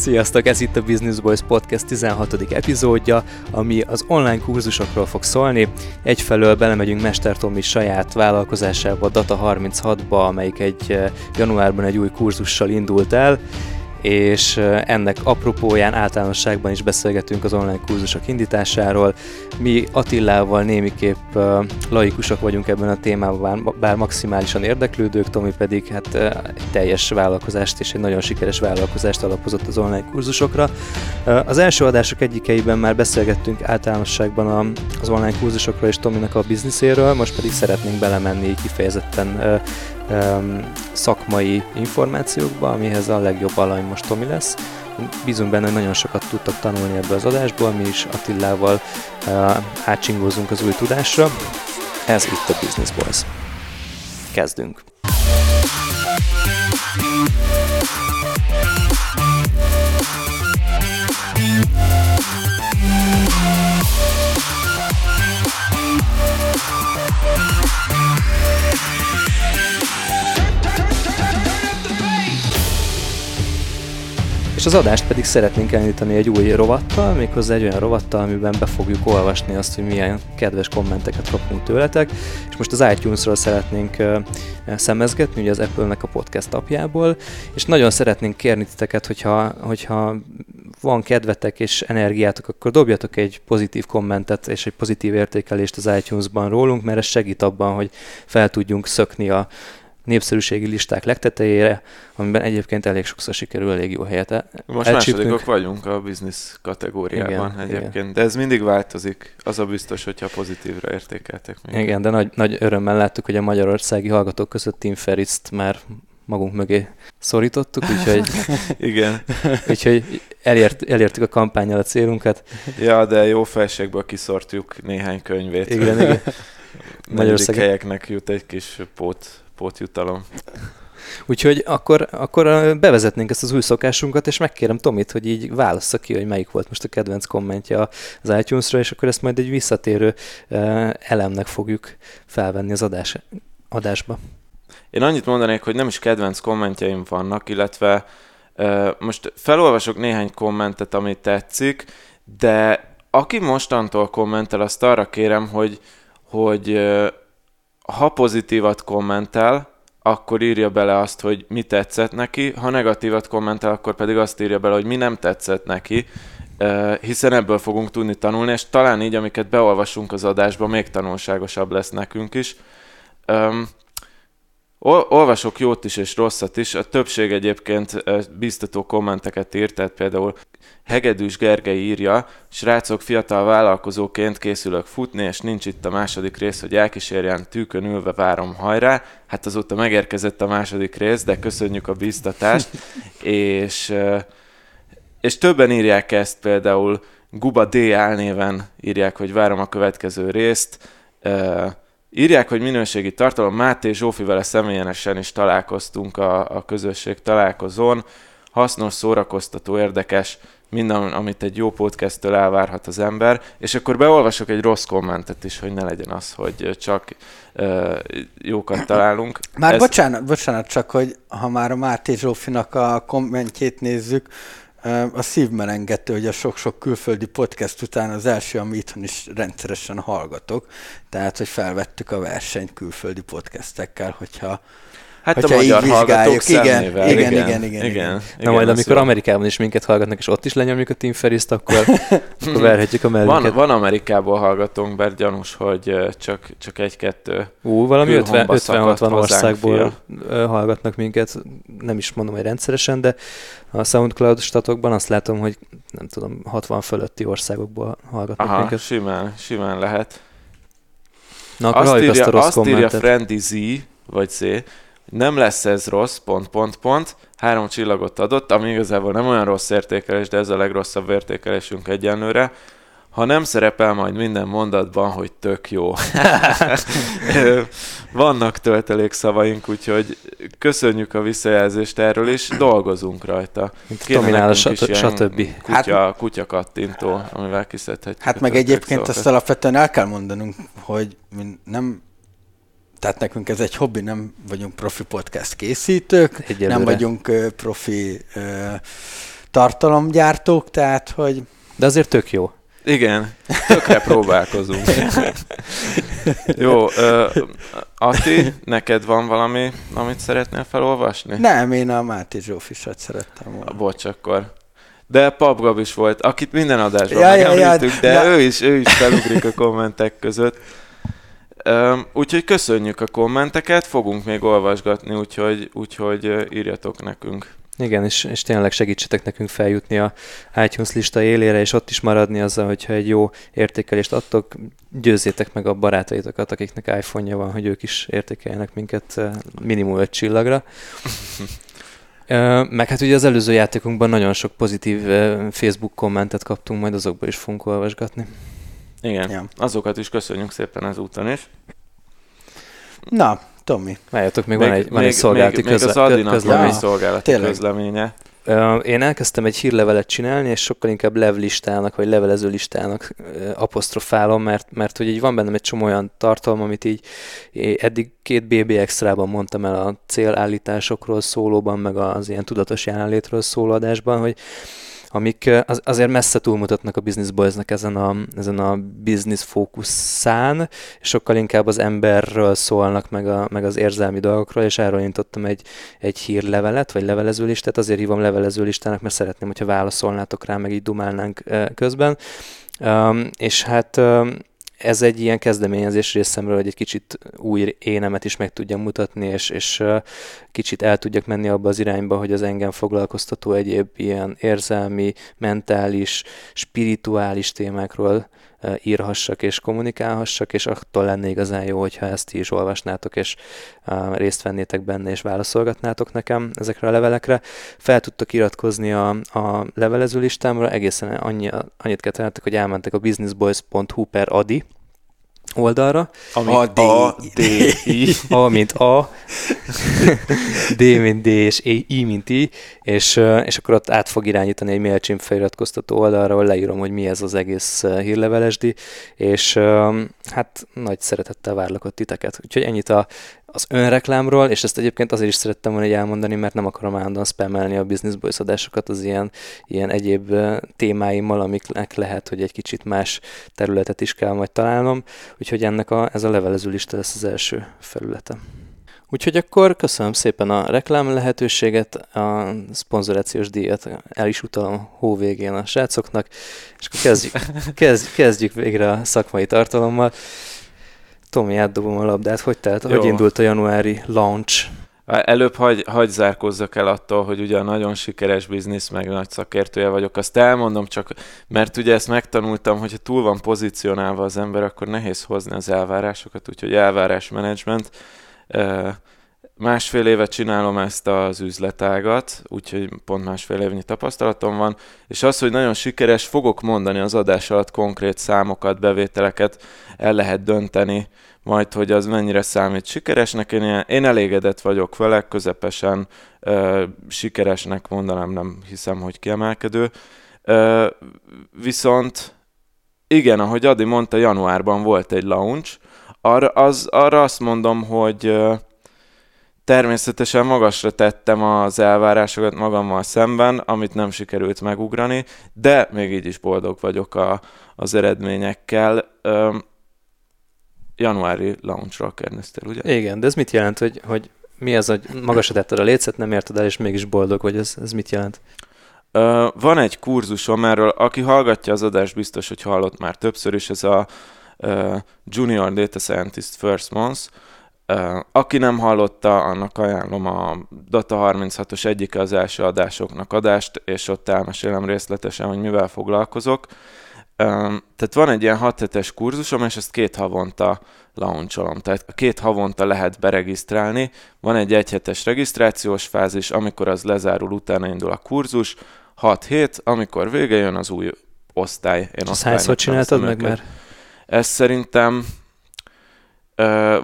Sziasztok, ez itt a Business Boys Podcast 16. epizódja, ami az online kurzusokról fog szólni. Egyfelől belemegyünk Mester Tomi saját vállalkozásába, Data 36-ba, amelyik egy eh, januárban egy új kurzussal indult el, és ennek apropóján általánosságban is beszélgetünk az online kurzusok indításáról. Mi Attillával némiképp laikusok vagyunk ebben a témában, bár maximálisan érdeklődők, Tomi pedig hát egy teljes vállalkozást és egy nagyon sikeres vállalkozást alapozott az online kurzusokra. Az első adások egyikeiben már beszélgettünk általánosságban az online kurzusokról és Tominak a bizniszéről, most pedig szeretnénk belemenni kifejezetten szakmai információkba, amihez a legjobb alany most Tomi lesz. Bízunk benne, hogy nagyon sokat tudtak tanulni ebből az adásból, mi is Attillával uh, átcsingózunk az új tudásra. Ez itt a Business Boys. Kezdünk! És az adást pedig szeretnénk elindítani egy új rovattal, méghozzá egy olyan rovattal, amiben be fogjuk olvasni azt, hogy milyen kedves kommenteket kapunk tőletek. És most az iTunes-ról szeretnénk szemezgetni, ugye az Apple-nek a podcast apjából, és nagyon szeretnénk kérni titeket, hogyha, hogyha van kedvetek és energiátok, akkor dobjatok egy pozitív kommentet és egy pozitív értékelést az iTunes-ban rólunk, mert ez segít abban, hogy fel tudjunk szökni a népszerűségi listák legtetejére, amiben egyébként elég sokszor sikerül elég jó helyet el- Most elcsípnünk. másodikok vagyunk a business kategóriában igen, egyébként, igen. de ez mindig változik. Az a biztos, hogyha pozitívra értékeltek. Minket. Igen, de nagy, nagy örömmel láttuk, hogy a magyarországi hallgatók között Tim Ferriszt már magunk mögé szorítottuk, úgyhogy, igen. úgyhogy elért, elértük a kampányjal a célunkat. Ja, de jó felségből kiszortjuk néhány könyvét. Igen, igen. Magyarország helyeknek jut egy kis pót pótjutalom. Úgyhogy akkor, akkor bevezetnénk ezt az új szokásunkat, és megkérem Tomit, hogy így válassza ki, hogy melyik volt most a kedvenc kommentje az itunes és akkor ezt majd egy visszatérő elemnek fogjuk felvenni az adás, adásba. Én annyit mondanék, hogy nem is kedvenc kommentjeim vannak, illetve most felolvasok néhány kommentet, ami tetszik, de aki mostantól kommentel, azt arra kérem, hogy, hogy ha pozitívat kommentel, akkor írja bele azt, hogy mi tetszett neki, ha negatívat kommentel, akkor pedig azt írja bele, hogy mi nem tetszett neki, hiszen ebből fogunk tudni tanulni, és talán így, amiket beolvasunk az adásba, még tanulságosabb lesz nekünk is. Olvasok jót is és rosszat is, a többség egyébként biztató kommenteket írt, tehát például Hegedűs Gergely írja, srácok, fiatal vállalkozóként készülök futni, és nincs itt a második rész, hogy elkísérjen tűkön ülve várom hajrá. Hát azóta megérkezett a második rész, de köszönjük a biztatást. és, és többen írják ezt, például Guba D. álnéven írják, hogy várom a következő részt. Írják, hogy minőségi tartalom. Máté Zsófi vele személyenesen is találkoztunk a, a közösség találkozón. Hasznos, szórakoztató, érdekes, minden, amit egy jó podcasttől elvárhat az ember, és akkor beolvasok egy rossz kommentet is, hogy ne legyen az, hogy csak uh, jókat találunk. Már Ez... bocsánat, bocsánat, csak hogy ha már a Máté Zsófinak a kommentjét nézzük, a szívmelengető, hogy a sok-sok külföldi podcast után az első, ami itthon is rendszeresen hallgatok, tehát, hogy felvettük a versenyt külföldi podcastekkel, hogyha Hát Hogyha a magyar hallgatók igen, igen, igen, igen, igen, igen, igen. Na majd amikor jó. Amerikában is minket hallgatnak, és ott is lenyomjuk a Tim Ferris-t, akkor, akkor verhetjük a mellünket. Van, van Amerikából hallgatónk, bár gyanús, hogy csak, csak egy-kettő Ú, valami 50-60 országból fia. hallgatnak minket, nem is mondom, hogy rendszeresen, de a SoundCloud statokban azt látom, hogy nem tudom, 60 fölötti országokból hallgatnak Aha, minket. simán, simán lehet. Na, akkor azt írja, azt, írja Friendly Z, vagy Z, nem lesz ez rossz, pont, pont, pont, három csillagot adott, ami igazából nem olyan rossz értékelés, de ez a legrosszabb értékelésünk egyenlőre. Ha nem szerepel majd minden mondatban, hogy tök jó. Vannak töltelék szavaink, úgyhogy köszönjük a visszajelzést erről, és dolgozunk rajta. Kéne a stb. Kutya, hát, kutya kattintó, amivel kiszedhetjük. Hát meg egyébként azt alapvetően el kell mondanunk, hogy nem tehát nekünk ez egy hobbi, nem vagyunk profi podcast készítők, Egyelőre. nem vagyunk profi tartalomgyártók, tehát hogy... De azért tök jó. Igen, tökre próbálkozunk. Jó, uh, Ati, neked van valami, amit szeretnél felolvasni? Nem, én a Máté Zsófisat szerettem volna. Bocs, akkor. De Papgab is volt, akit minden adásban Ja, ja, ja, ja, de ja. ő is, ő is felugrik a kommentek között. Úgyhogy köszönjük a kommenteket, fogunk még olvasgatni, úgyhogy, úgyhogy írjatok nekünk. Igen, és, és tényleg segítsetek nekünk feljutni a iTunes lista élére, és ott is maradni azzal, hogyha egy jó értékelést adtok, győzzétek meg a barátaitokat, akiknek iPhone-ja van, hogy ők is értékeljenek minket minimum 5 csillagra. Meg hát ugye az előző játékunkban nagyon sok pozitív Facebook kommentet kaptunk, majd azokból is fogunk olvasgatni. Igen, Ja. azokat is köszönjük szépen ezúton is. Na, Tomi, Várjatok, még, még van egy, van egy szolgálati még, még az Adinak közlemény. egy szolgálati Tényleg. közleménye. Én elkezdtem egy hírlevelet csinálni, és sokkal inkább levlistának, vagy levelező listának apostrofálom, mert, mert hogy így van bennem egy csomó olyan tartalom, amit így eddig két BB extrában mondtam el a célállításokról szólóban, meg az ilyen tudatos jelenlétről szóló adásban, hogy amik azért messze túlmutatnak a Business Boys-nak ezen a, ezen a business fókuszán, és sokkal inkább az emberről szólnak, meg, a, meg az érzelmi dolgokról, és erről nyitottam egy, egy hírlevelet, vagy levelezőlistát, azért hívom levelezőlistának, mert szeretném, hogyha válaszolnátok rá, meg így dumálnánk közben. Um, és hát um, ez egy ilyen kezdeményezés részemről, hogy egy kicsit új énemet is meg tudjam mutatni, és, és kicsit el tudjak menni abba az irányba, hogy az engem foglalkoztató egyéb ilyen érzelmi, mentális, spirituális témákról írhassak és kommunikálhassak, és attól lenne igazán jó, hogyha ezt ti is olvasnátok, és ö, részt vennétek benne, és válaszolgatnátok nekem ezekre a levelekre. Fel tudtok iratkozni a, a levelező listámra, egészen annyi, annyit kell tennetek, hogy elmentek a businessboys.hu per adi oldalra, Ami A, D. A, D, I. A, mint A, D, mint D, és I, I mint I, és, és akkor ott át fog irányítani egy MailChimp feliratkoztató oldalra, ahol leírom, hogy mi ez az egész hírlevelesdi, és hát nagy szeretettel várlak ott titeket. Úgyhogy ennyit a, az önreklámról, és ezt egyébként azért is szerettem volna elmondani, mert nem akarom állandóan spamelni a Business Boys adásokat az ilyen, ilyen egyéb témáimmal, amiknek lehet, hogy egy kicsit más területet is kell majd találnom, úgyhogy ennek a, ez a levelező lista lesz az első felülete. Úgyhogy akkor köszönöm szépen a reklám lehetőséget, a szponzorációs díjat el is utalom hó végén a srácoknak, és akkor kezdjük, kezd, kezdjük végre a szakmai tartalommal. Tomi, átdobom a labdát. Hogy telt? Hogy Jó. indult a januári launch? Előbb hagy, hagy zárkózzak el attól, hogy ugye a nagyon sikeres biznisz, meg nagy szakértője vagyok. Azt elmondom csak, mert ugye ezt megtanultam, hogy ha túl van pozícionálva az ember, akkor nehéz hozni az elvárásokat, úgyhogy elvárásmenedzsment. Ö, Másfél éve csinálom ezt az üzletágat, úgyhogy pont másfél évnyi tapasztalatom van, és az, hogy nagyon sikeres, fogok mondani az adás alatt konkrét számokat, bevételeket, el lehet dönteni, majd hogy az mennyire számít sikeresnek. Én, én elégedett vagyok vele, közepesen ö, sikeresnek mondanám, nem hiszem, hogy kiemelkedő. Ö, viszont igen, ahogy Adi mondta, januárban volt egy launch, arra, az, arra azt mondom, hogy ö, természetesen magasra tettem az elvárásokat magammal szemben, amit nem sikerült megugrani, de még így is boldog vagyok a, az eredményekkel. Ö, januári launchról kérdeztél, ugye? Igen, de ez mit jelent, hogy, hogy mi az, hogy magasra tetted a lécet, nem érted el, és mégis boldog vagy, ez, ez mit jelent? Ö, van egy kurzusom erről, aki hallgatja az adást, biztos, hogy hallott már többször is, ez a ö, Junior Data Scientist First Month. Aki nem hallotta, annak ajánlom a Data 36-os egyike az első adásoknak adást, és ott elmesélem részletesen, hogy mivel foglalkozok. Tehát van egy ilyen 6 hetes kurzusom, és ezt két havonta launcholom. Tehát két havonta lehet beregisztrálni. Van egy egyhetes regisztrációs fázis, amikor az lezárul, utána indul a kurzus, 6 hét, amikor vége jön az új osztály. Én Ezt hányszor csináltad meg már? Ez szerintem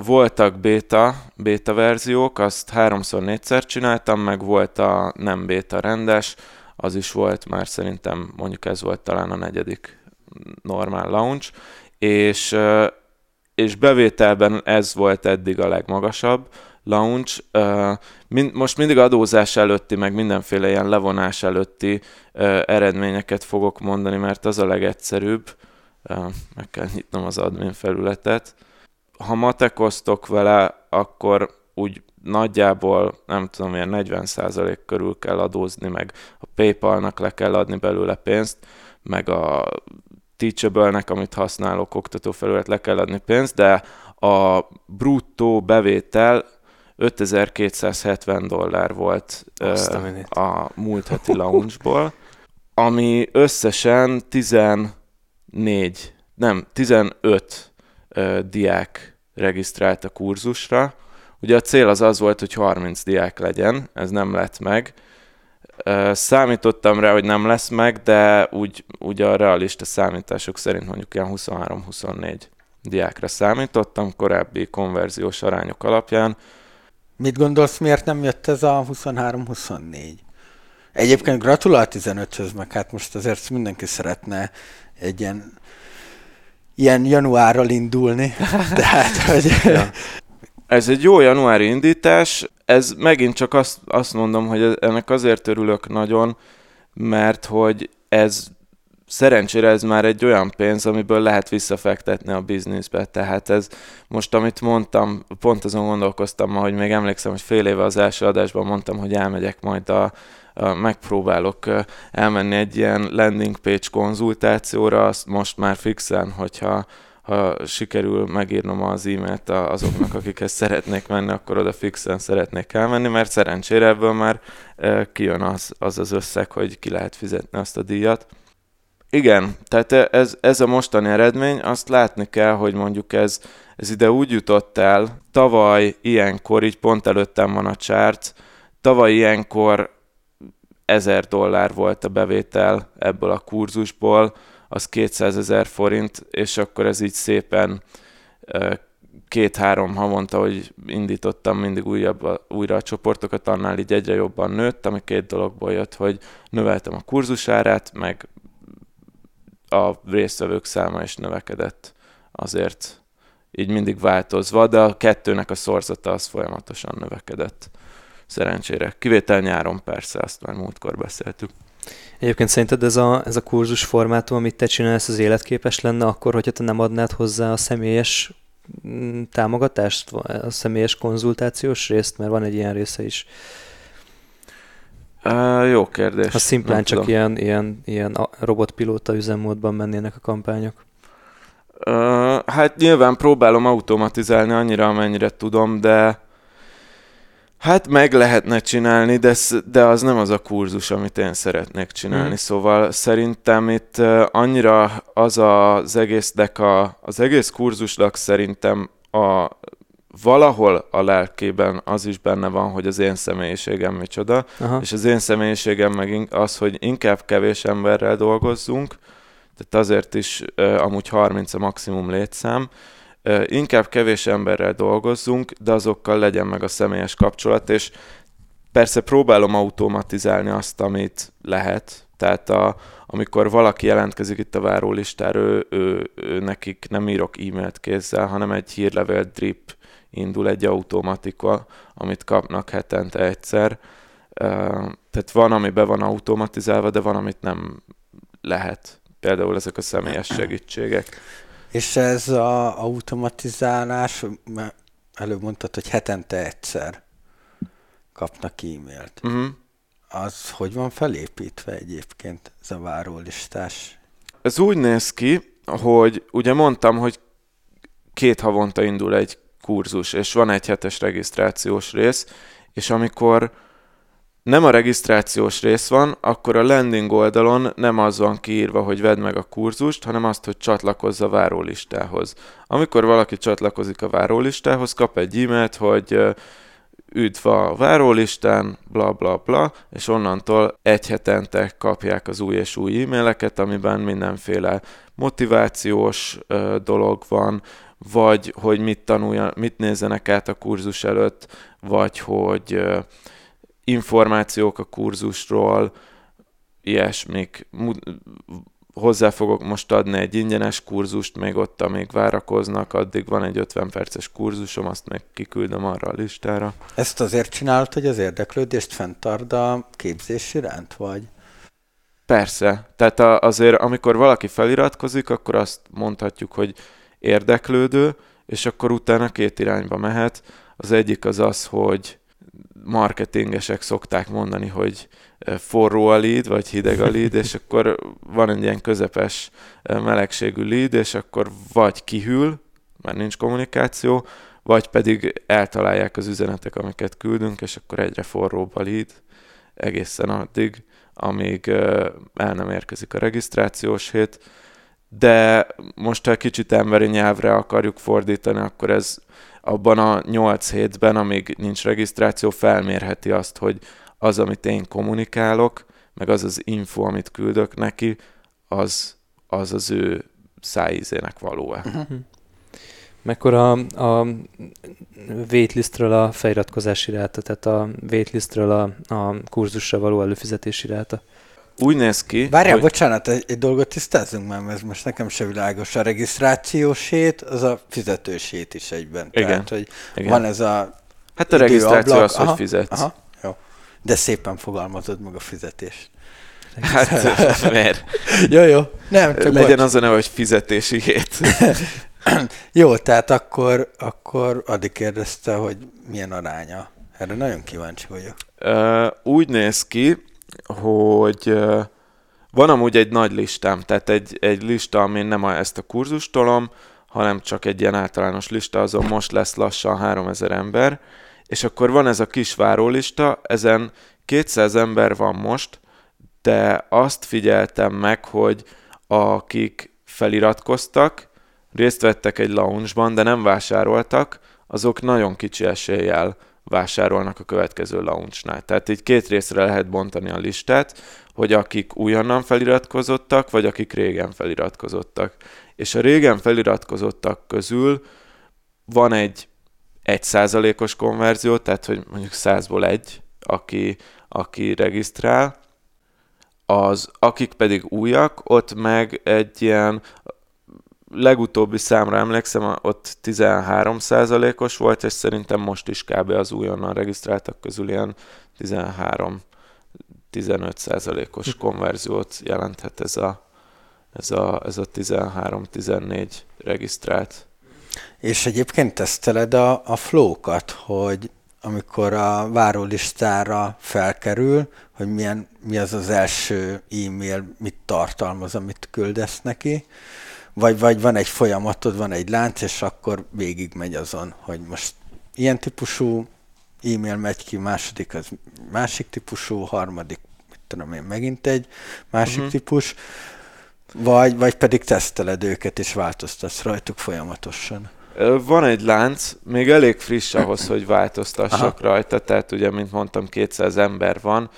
voltak beta, beta verziók, azt háromszor, négyszer csináltam, meg volt a nem beta rendes, az is volt már szerintem, mondjuk ez volt talán a negyedik normál launch, és, és bevételben ez volt eddig a legmagasabb launch. Most mindig adózás előtti, meg mindenféle ilyen levonás előtti eredményeket fogok mondani, mert az a legegyszerűbb. Meg kell nyitnom az admin felületet. Ha matekoztok vele, akkor úgy nagyjából, nem tudom, ilyen 40% körül kell adózni, meg a PayPal-nak le kell adni belőle pénzt, meg a Teachable-nek, amit használok, oktatófelület le kell adni pénzt, de a bruttó bevétel 5270 dollár volt Azt a, a múlt heti launchból, ami összesen 14, nem, 15 diák regisztrált a kurzusra. Ugye a cél az az volt, hogy 30 diák legyen, ez nem lett meg. Számítottam rá, hogy nem lesz meg, de úgy, úgy a realista számítások szerint mondjuk ilyen 23-24 diákra számítottam korábbi konverziós arányok alapján. Mit gondolsz, miért nem jött ez a 23-24? Egyébként gratulál 15-höz, meg hát most azért mindenki szeretne egy ilyen, ilyen januárral indulni. Tehát, hogy... ja. Ez egy jó januári indítás, ez megint csak azt, azt mondom, hogy ennek azért örülök nagyon, mert hogy ez szerencsére ez már egy olyan pénz, amiből lehet visszafektetni a bizniszbe. Tehát ez most, amit mondtam, pont azon gondolkoztam ma, hogy még emlékszem, hogy fél éve az első adásban mondtam, hogy elmegyek majd a, a megpróbálok elmenni egy ilyen landing page konzultációra, azt most már fixen, hogyha ha sikerül megírnom az e-mailt azoknak, akikhez szeretnék menni, akkor oda fixen szeretnék elmenni, mert szerencsére ebből már kijön az az, az összeg, hogy ki lehet fizetni azt a díjat. Igen, tehát ez, ez a mostani eredmény, azt látni kell, hogy mondjuk ez, ez ide úgy jutott el, tavaly ilyenkor, így pont előttem van a csárt, tavaly ilyenkor 1000 dollár volt a bevétel ebből a kurzusból, az 200 ezer forint, és akkor ez így szépen két-három havonta, hogy indítottam mindig újabb, újra a csoportokat, annál így egyre jobban nőtt, ami két dologból jött, hogy növeltem a kurzusárát, meg a résztvevők száma is növekedett azért így mindig változva, de a kettőnek a szorzata az folyamatosan növekedett. Szerencsére. Kivétel nyáron persze, azt már múltkor beszéltük. Egyébként szerinted ez a, ez a kurzus formátum, amit te csinálsz, az életképes lenne akkor, hogyha te nem adnád hozzá a személyes mm, támogatást, a személyes konzultációs részt, mert van egy ilyen része is. Uh, jó kérdés. Ha szimplán nem csak tudom. ilyen, ilyen, ilyen robotpilóta üzemmódban mennének a kampányok. Uh, hát nyilván próbálom automatizálni annyira, amennyire tudom, de Hát meg lehetne csinálni, de, de az nem az a kurzus, amit én szeretnék csinálni. Mm. Szóval szerintem itt annyira az az egész deka, az egész kurzusnak szerintem a valahol a lelkében az is benne van, hogy az én személyiségem micsoda, Aha. és az én személyiségem meg az, hogy inkább kevés emberrel dolgozzunk, tehát azért is amúgy 30 a maximum létszám, inkább kevés emberrel dolgozzunk, de azokkal legyen meg a személyes kapcsolat, és persze próbálom automatizálni azt, amit lehet. Tehát a, amikor valaki jelentkezik itt a várólistára, ő, ő, ő nekik nem írok e-mailt kézzel, hanem egy hírlevél drip indul egy automatika, amit kapnak hetente egyszer. Tehát van, ami be van automatizálva, de van, amit nem lehet. Például ezek a személyes segítségek. És ez a automatizálás, mert előbb mondtad, hogy hetente egyszer kapnak e-mailt. Uh-huh. Az hogy van felépítve egyébként, ez a várólistás? Ez úgy néz ki, hogy ugye mondtam, hogy két havonta indul egy kurzus, és van egy hetes regisztrációs rész, és amikor nem a regisztrációs rész van, akkor a landing oldalon nem az van kiírva, hogy vedd meg a kurzust, hanem azt, hogy csatlakozz a várólistához. Amikor valaki csatlakozik a várólistához, kap egy e-mailt, hogy üdv a várólistán, bla bla bla, és onnantól egy hetente kapják az új és új e-maileket, amiben mindenféle motivációs dolog van, vagy hogy mit tanulja, mit nézzenek át a kurzus előtt, vagy hogy információk a kurzusról, ilyesmik, hozzá fogok most adni egy ingyenes kurzust, még ott, amíg várakoznak, addig van egy 50 perces kurzusom, azt meg kiküldöm arra a listára. Ezt azért csinálod, hogy az érdeklődést fenntard a képzés iránt, vagy? Persze. Tehát azért, amikor valaki feliratkozik, akkor azt mondhatjuk, hogy érdeklődő, és akkor utána két irányba mehet. Az egyik az az, hogy marketingesek szokták mondani, hogy forró a lead, vagy hideg a lead, és akkor van egy ilyen közepes melegségű lead, és akkor vagy kihűl, mert nincs kommunikáció, vagy pedig eltalálják az üzenetek, amiket küldünk, és akkor egyre forróbb a lead egészen addig, amíg el nem érkezik a regisztrációs hét. De most, ha kicsit emberi nyelvre akarjuk fordítani, akkor ez abban a 8 hétben, amíg nincs regisztráció, felmérheti azt, hogy az, amit én kommunikálok, meg az az info, amit küldök neki, az az, az ő szájízének való-e. Uh-huh. Mekkora a waitlistről a feliratkozási ráta, tehát a waitlistről a, a kurzusra való előfizetési ráta? Úgy néz ki, Várjál, hogy... bocsánat, egy, egy dolgot tisztázzunk már, mert ez most nekem se világos. A regisztrációs hét, az a fizetős hét is egyben. Igen. Tehát, hogy Igen. van ez a Hát a regisztráció időablak. az, hogy Aha, fizetsz. Aha, jó. De szépen fogalmazod meg a fizetés. Hát, miért? jó, jó. Nem, csak Legyen bocs. az a neve, hogy fizetési hét. Jó, tehát akkor, akkor addig kérdezte, hogy milyen aránya. Erre nagyon kíváncsi vagyok. Ö, úgy néz ki, hogy van amúgy egy nagy listám, tehát egy, egy lista, amin nem ezt a kurzust tolom, hanem csak egy ilyen általános lista, azon most lesz lassan 3000 ember, és akkor van ez a kis várólista, ezen 200 ember van most, de azt figyeltem meg, hogy akik feliratkoztak, részt vettek egy launchban, de nem vásároltak, azok nagyon kicsi eséllyel vásárolnak a következő launchnál. Tehát így két részre lehet bontani a listát, hogy akik újonnan feliratkozottak, vagy akik régen feliratkozottak. És a régen feliratkozottak közül van egy 1%-os konverzió, tehát hogy mondjuk 100-ból egy, aki, aki regisztrál, az, akik pedig újak, ott meg egy ilyen legutóbbi számra emlékszem, ott 13%-os volt, és szerintem most is kb. az újonnan regisztráltak közül ilyen 13-15%-os konverziót jelenthet ez a, ez a, ez a 13-14 regisztrált. És egyébként teszteled a, a flow-kat, hogy amikor a várólistára felkerül, hogy milyen, mi az az első e-mail, mit tartalmaz, amit küldesz neki, vagy, vagy van egy folyamatod, van egy lánc, és akkor végig megy azon, hogy most ilyen típusú e-mail megy ki, második az másik típusú, harmadik, mit tudom én, megint egy másik uh-huh. típus, vagy, vagy pedig teszteled őket, és változtatsz rajtuk folyamatosan. Van egy lánc, még elég friss ahhoz, hogy változtassak Aha. rajta, tehát ugye, mint mondtam, 200 ember van,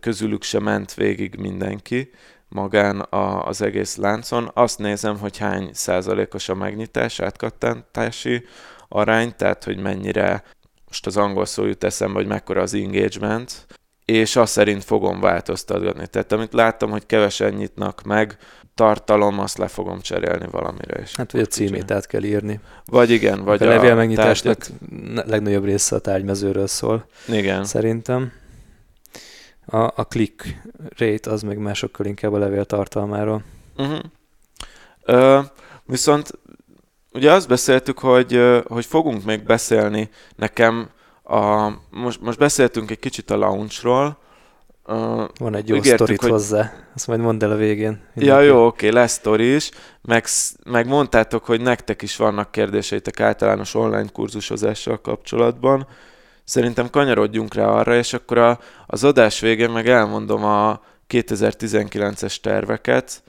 közülük se ment végig mindenki magán a, az egész láncon. Azt nézem, hogy hány százalékos a megnyitás, átkattantási arány, tehát hogy mennyire, most az angol szó jut eszembe, hogy mekkora az engagement, és azt szerint fogom változtatni. Tehát amit láttam, hogy kevesen nyitnak meg, tartalom, azt le fogom cserélni valamire is. Hát, vagy a címét át kell írni. Vagy igen, vagy a levél megnyitásnak tárgyat- legnagyobb része a tárgymezőről szól, Igen. szerintem. A, a click rate az meg másokkal inkább a levél tartalmáról. Uh-huh. Ö, viszont ugye azt beszéltük, hogy, hogy fogunk még beszélni nekem a, most, most beszéltünk egy kicsit a launchról. Ö, Van egy jó Ígértük, sztorit hogy- hozzá, azt majd mondd el a végén. Ja, Mindenki. jó, oké, lesz sztori is. Meg, meg mondtátok, hogy nektek is vannak kérdéseitek általános online kurzusozással kapcsolatban. Szerintem kanyarodjunk rá arra, és akkor a, az adás végén meg elmondom a 2019-es terveket,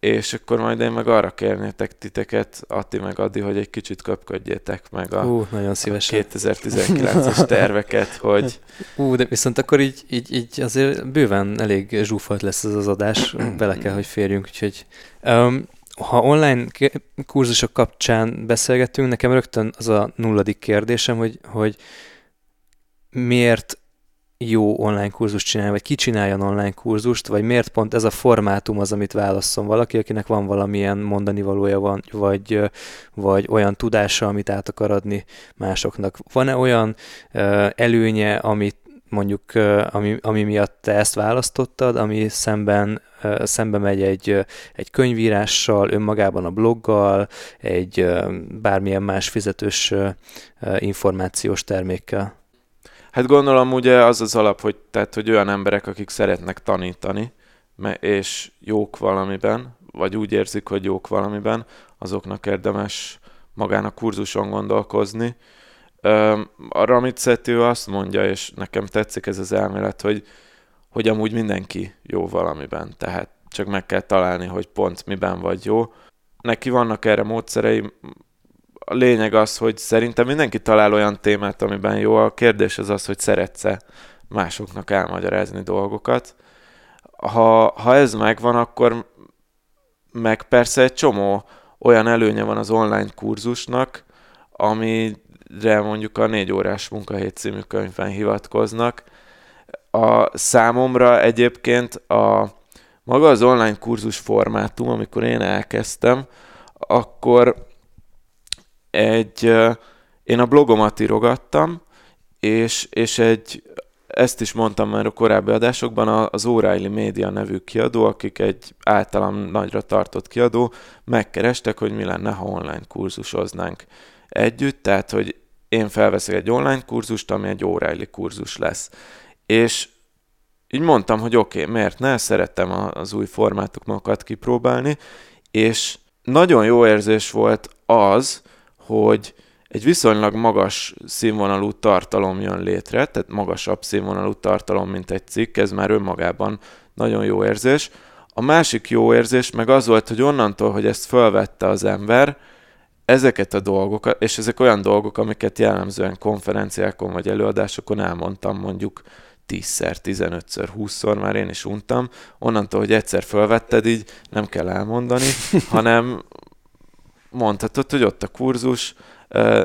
és akkor majd én meg arra kérnétek titeket, Atti meg Adi, hogy egy kicsit köpködjétek meg a Ú, nagyon szívesen. 2019-es terveket, hogy Ú, de viszont akkor így, így, így azért bőven elég zsúfolt lesz ez az adás, bele kell, hogy férjünk, úgyhogy um, ha online kurzusok kapcsán beszélgetünk, nekem rögtön az a nulladik kérdésem, hogy, hogy miért jó online kurzust csinálni, vagy ki csináljon online kurzust, vagy miért pont ez a formátum az, amit válasszon valaki, akinek van valamilyen mondani valója van, vagy, vagy olyan tudása, amit át akar adni másoknak. Van-e olyan uh, előnye, amit mondjuk, uh, ami, ami miatt te ezt választottad, ami szemben, uh, szembe megy egy, egy könyvírással, önmagában a bloggal, egy bármilyen más fizetős információs termékkel? Hát gondolom ugye az az alap, hogy, tehát, hogy olyan emberek, akik szeretnek tanítani, és jók valamiben, vagy úgy érzik, hogy jók valamiben, azoknak érdemes magán a kurzuson gondolkozni. arra, amit Szető azt mondja, és nekem tetszik ez az elmélet, hogy, hogy amúgy mindenki jó valamiben, tehát csak meg kell találni, hogy pont miben vagy jó. Neki vannak erre módszerei, a lényeg az, hogy szerintem mindenki talál olyan témát, amiben jó. A kérdés az az, hogy szeretsz-e másoknak elmagyarázni dolgokat. Ha, ha ez megvan, akkor meg persze egy csomó olyan előnye van az online kurzusnak, amire mondjuk a négy órás munkahét című könyvben hivatkoznak. A számomra egyébként a maga az online kurzus formátum, amikor én elkezdtem, akkor egy, én a blogomat írogattam, és, és egy, ezt is mondtam már a korábbi adásokban, az O'Reilly Media nevű kiadó, akik egy általam nagyra tartott kiadó, megkerestek, hogy mi lenne, ha online kurzusoznánk együtt, tehát, hogy én felveszek egy online kurzust, ami egy O'Reilly kurzus lesz. És így mondtam, hogy oké, okay, miért ne, szerettem az új formátumokat kipróbálni, és nagyon jó érzés volt az, hogy egy viszonylag magas színvonalú tartalom jön létre, tehát magasabb színvonalú tartalom, mint egy cikk, ez már önmagában nagyon jó érzés. A másik jó érzés meg az volt, hogy onnantól, hogy ezt felvette az ember, ezeket a dolgokat, és ezek olyan dolgok, amiket jellemzően konferenciákon vagy előadásokon elmondtam mondjuk 10-szer, 15-ször, 20-szor, már én is untam, onnantól, hogy egyszer felvetted, így nem kell elmondani, hanem mondhatod, hogy ott a kurzus,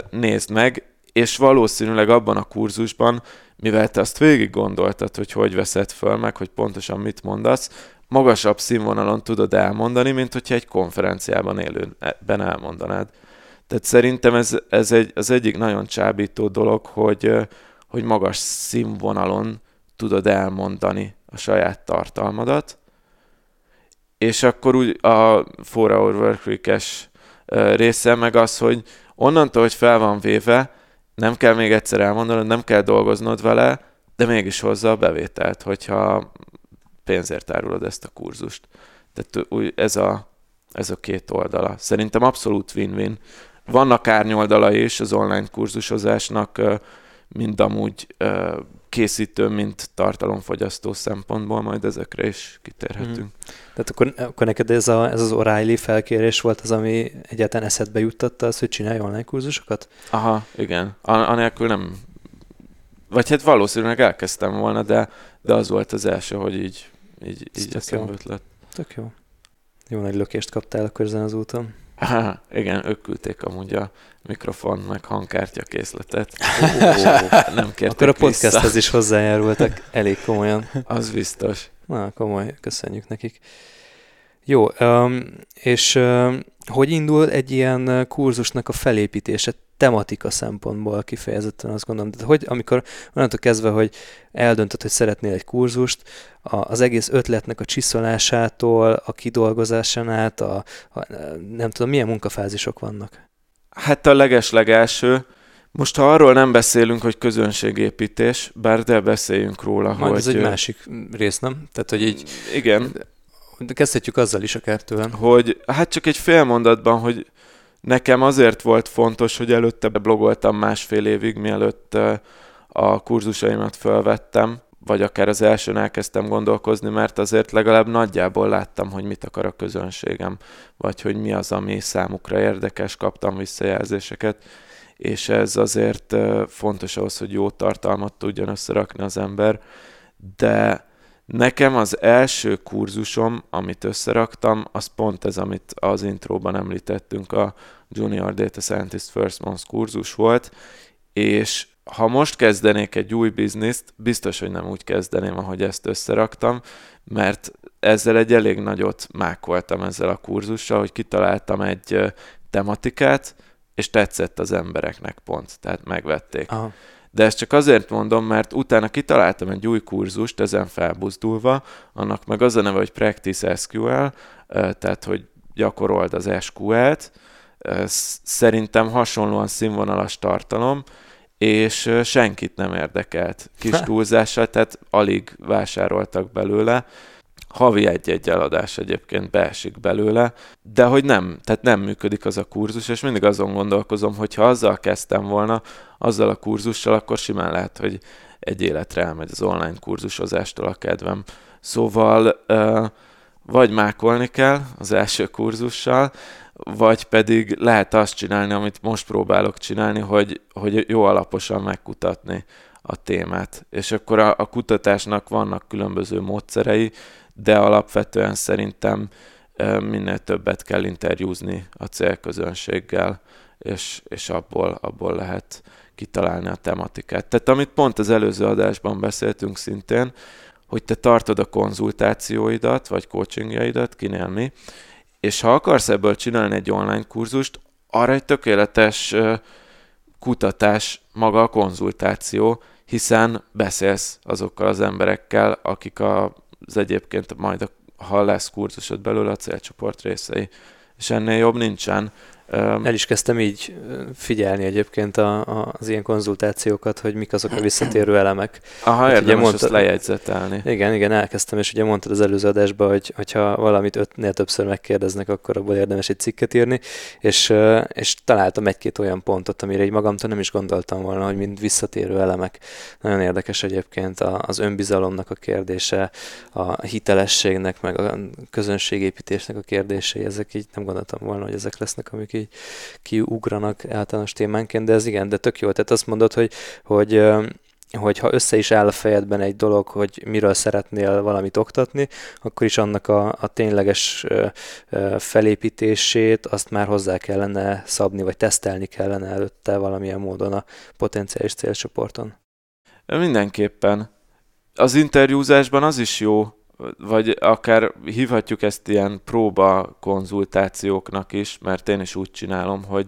nézd meg, és valószínűleg abban a kurzusban, mivel te azt végig gondoltad, hogy hogy veszed föl, meg hogy pontosan mit mondasz, magasabb színvonalon tudod elmondani, mint hogyha egy konferenciában élőben elmondanád. Tehát szerintem ez, ez egy, az egyik nagyon csábító dolog, hogy, hogy magas színvonalon tudod elmondani a saját tartalmadat, és akkor úgy a 4 Hour Workweek-es része meg az, hogy onnantól, hogy fel van véve, nem kell még egyszer elmondanod, nem kell dolgoznod vele, de mégis hozza a bevételt, hogyha pénzért árulod ezt a kurzust. Tehát ez a, ez a két oldala. Szerintem abszolút win-win. Vannak árnyoldala is az online kurzusozásnak, mind amúgy készítő, mint tartalomfogyasztó szempontból, majd ezekre is kitérhetünk. Hmm. Tehát akkor, akkor neked ez, a, ez az O'Reilly felkérés volt az, ami egyáltalán eszedbe juttatta az, hogy csinálj online kurzusokat? Aha, igen. Anélkül nem... Vagy hát valószínűleg elkezdtem volna, de, de az volt az első, hogy így, így, így eszembe ötlet. Tök jó. Jó nagy lökést kaptál akkor ezen az úton. Há, igen, ők küldték amúgy a mikrofon, meg hangkártya készletet. Ó, nem kértek Akkor a podcasthez is hozzájárultak elég komolyan. Az biztos. Na, komoly, köszönjük nekik. Jó, és hogy indul egy ilyen kurzusnak a felépítése tematika szempontból kifejezetten azt gondolom. Tehát hogy amikor onnantól kezdve, hogy eldöntöd, hogy szeretnél egy kurzust, a, az egész ötletnek a csiszolásától, a kidolgozásán át, a, a, nem tudom, milyen munkafázisok vannak? Hát a leges-legelső, most ha arról nem beszélünk, hogy közönségépítés, bár de beszéljünk róla, Majd hogy... ez egy másik rész, nem? Tehát, hogy így... Igen. De kezdhetjük azzal is akár tőlem. Hogy, hát csak egy fél mondatban, hogy nekem azért volt fontos, hogy előtte blogoltam másfél évig, mielőtt a kurzusaimat felvettem, vagy akár az elsőn elkezdtem gondolkozni, mert azért legalább nagyjából láttam, hogy mit akar a közönségem, vagy hogy mi az, ami számukra érdekes, kaptam visszajelzéseket, és ez azért fontos ahhoz, hogy jó tartalmat tudjon összerakni az ember, de nekem az első kurzusom, amit összeraktam, az pont ez, amit az intróban említettünk, a Junior Data Scientist First Month kurzus volt, és ha most kezdenék egy új bizniszt, biztos, hogy nem úgy kezdeném, ahogy ezt összeraktam, mert ezzel egy elég nagyot mákoltam ezzel a kurzussal, hogy kitaláltam egy tematikát, és tetszett az embereknek pont, tehát megvették. Aha. De ezt csak azért mondom, mert utána kitaláltam egy új kurzust, ezen felbuzdulva, annak meg az a neve, hogy Practice SQL, tehát hogy gyakorold az SQL-t, szerintem hasonlóan színvonalas tartalom, és senkit nem érdekelt. Kis túlzással, tehát alig vásároltak belőle. Havi egy-egy eladás egyébként beesik belőle, de hogy nem, tehát nem működik az a kurzus, és mindig azon gondolkozom, hogy ha azzal kezdtem volna, azzal a kurzussal, akkor simán lehet, hogy egy életre elmegy az online kurzusozástól a kedvem. Szóval vagy mákolni kell az első kurzussal, vagy pedig lehet azt csinálni, amit most próbálok csinálni, hogy, hogy jó alaposan megkutatni a témát. És akkor a, a kutatásnak vannak különböző módszerei, de alapvetően szerintem minél többet kell interjúzni a célközönséggel, és, és abból, abból lehet kitalálni a tematikát. Tehát amit pont az előző adásban beszéltünk szintén, hogy te tartod a konzultációidat, vagy coachingjaidat, kinél mi, és ha akarsz ebből csinálni egy online kurzust, arra egy tökéletes kutatás maga a konzultáció, hiszen beszélsz azokkal az emberekkel, akik az egyébként majd, ha lesz kurzusod belőle, a célcsoport részei. És ennél jobb nincsen. El is kezdtem így figyelni egyébként a, a, az ilyen konzultációkat, hogy mik azok a visszatérő elemek. Aha, hát érdemes mondtad, ezt lejegyzetelni. Igen, igen, elkezdtem, és ugye mondtad az előző adásban, hogy hogyha valamit ötnél többször megkérdeznek, akkor abból érdemes egy cikket írni, és, és találtam egy-két olyan pontot, amire egy magamtól nem is gondoltam volna, hogy mind visszatérő elemek. Nagyon érdekes egyébként az önbizalomnak a kérdése, a hitelességnek, meg a közönségépítésnek a kérdései, ezek így nem gondoltam volna, hogy ezek lesznek, amik így így kiugranak általános témánként, de ez igen, de tök jó. Tehát azt mondod, hogy, hogy hogy ha össze is áll a fejedben egy dolog, hogy miről szeretnél valamit oktatni, akkor is annak a, a tényleges felépítését azt már hozzá kellene szabni, vagy tesztelni kellene előtte valamilyen módon a potenciális célcsoporton. Mindenképpen. Az interjúzásban az is jó, vagy akár hívhatjuk ezt ilyen próba konzultációknak is, mert én is úgy csinálom, hogy,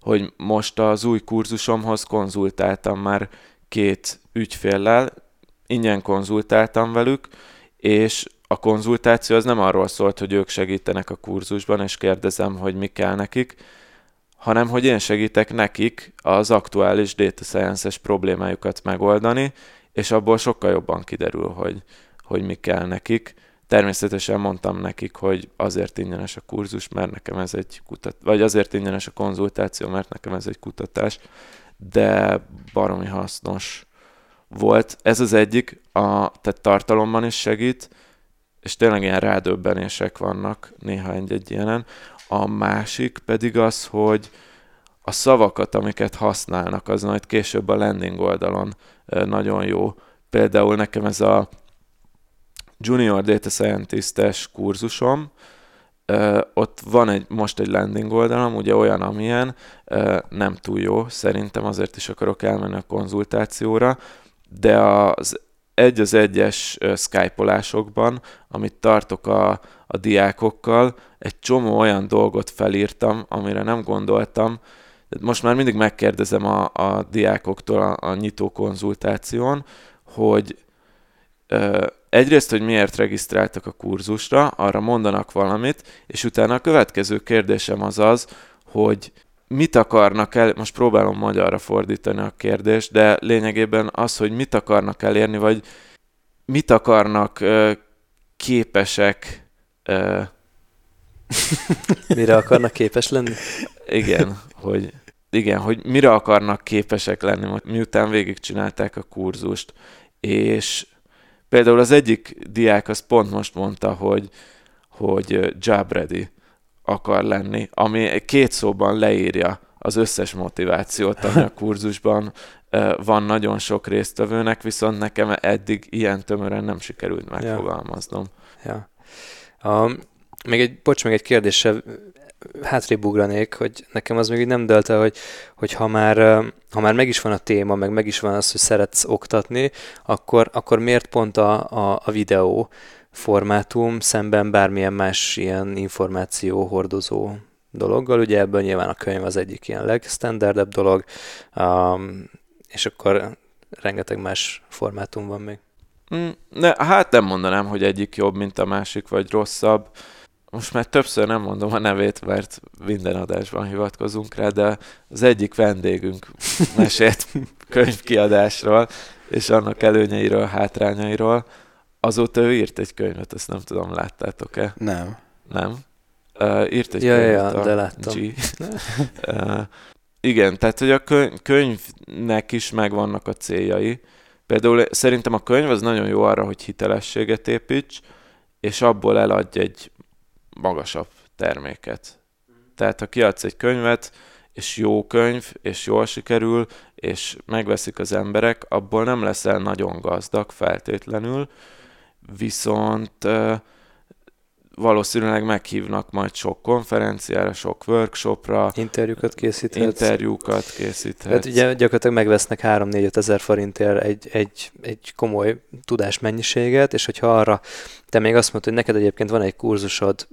hogy most az új kurzusomhoz konzultáltam már két ügyféllel, ingyen konzultáltam velük, és a konzultáció az nem arról szólt, hogy ők segítenek a kurzusban, és kérdezem, hogy mi kell nekik, hanem hogy én segítek nekik az aktuális data science-es problémájukat megoldani, és abból sokkal jobban kiderül, hogy, hogy mi kell nekik. Természetesen mondtam nekik, hogy azért ingyenes a kurzus, mert nekem ez egy kutat, vagy azért ingyenes a konzultáció, mert nekem ez egy kutatás, de baromi hasznos volt. Ez az egyik, a, tehát tartalomban is segít, és tényleg ilyen rádöbbenések vannak néha egy-egy ilyenen. A másik pedig az, hogy a szavakat, amiket használnak, az majd később a landing oldalon nagyon jó. Például nekem ez a Junior Data Scientist-es kurzusom, ott van egy, most egy landing oldalam, ugye olyan, amilyen, nem túl jó, szerintem azért is akarok elmenni a konzultációra, de az egy az egyes uh, skype-olásokban, amit tartok a, a diákokkal, egy csomó olyan dolgot felírtam, amire nem gondoltam, most már mindig megkérdezem a, a diákoktól a, a nyitó konzultáción, hogy egyrészt, hogy miért regisztráltak a kurzusra, arra mondanak valamit, és utána a következő kérdésem az az, hogy mit akarnak el, most próbálom magyarra fordítani a kérdést, de lényegében az, hogy mit akarnak elérni, vagy mit akarnak ö, képesek ö, Mire akarnak képes lenni? Igen, hogy igen, hogy mire akarnak képesek lenni, miután végigcsinálták a kurzust. És Például az egyik diák az pont most mondta, hogy, hogy job ready akar lenni, ami két szóban leírja az összes motivációt, ami a kurzusban van nagyon sok résztvevőnek, viszont nekem eddig ilyen tömören nem sikerült megfogalmaznom. Ja. ja. Um, még egy, bocs, még egy kérdéssel hátrébb ugranék, hogy nekem az még így nem dölt el, hogy, hogy ha, már, ha már meg is van a téma, meg meg is van az, hogy szeretsz oktatni, akkor, akkor miért pont a, a, a videó formátum szemben bármilyen más ilyen információ hordozó dologgal. Ugye ebből nyilván a könyv az egyik ilyen legstandardebb dolog, um, és akkor rengeteg más formátum van még. Mm, ne, hát nem mondanám, hogy egyik jobb, mint a másik, vagy rosszabb. Most már többször nem mondom a nevét, mert minden adásban hivatkozunk rá, de az egyik vendégünk mesélt könyvkiadásról, és annak előnyeiről, hátrányairól. Azóta ő írt egy könyvet, ezt nem tudom, láttátok-e? Nem. Nem? Uh, írt egy ja, könyvet ja, a de láttam. G. uh, igen, tehát hogy a könyvnek is megvannak a céljai. Például szerintem a könyv az nagyon jó arra, hogy hitelességet építs, és abból eladj egy magasabb terméket. Tehát ha kiadsz egy könyvet, és jó könyv, és jól sikerül, és megveszik az emberek, abból nem leszel nagyon gazdag feltétlenül, viszont valószínűleg meghívnak majd sok konferenciára, sok workshopra. Interjúkat készíthetsz. Interjúkat készíthetsz. Tehát ugye gyakorlatilag megvesznek 3-4 ezer forintért egy, egy, egy komoly tudásmennyiséget, és hogyha arra te még azt mondod, hogy neked egyébként van egy kurzusod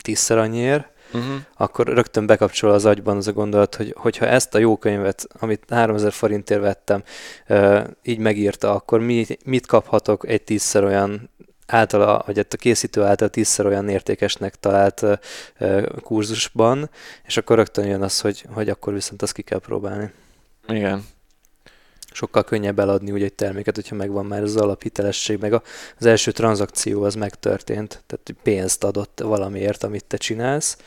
tízszer annyiért, uh-huh. akkor rögtön bekapcsol az agyban az a gondolat, hogy hogyha ezt a jó könyvet, amit 3000 forintért vettem, így megírta, akkor mi, mit kaphatok egy tízszer olyan általa, vagy a készítő által tízszer olyan értékesnek talált kurzusban, és akkor rögtön jön az, hogy, hogy akkor viszont azt ki kell próbálni. Igen. Sokkal könnyebb eladni úgy egy terméket, hogyha megvan már az alaphitelesség, meg az első tranzakció az megtörtént, tehát pénzt adott valamiért, amit te csinálsz,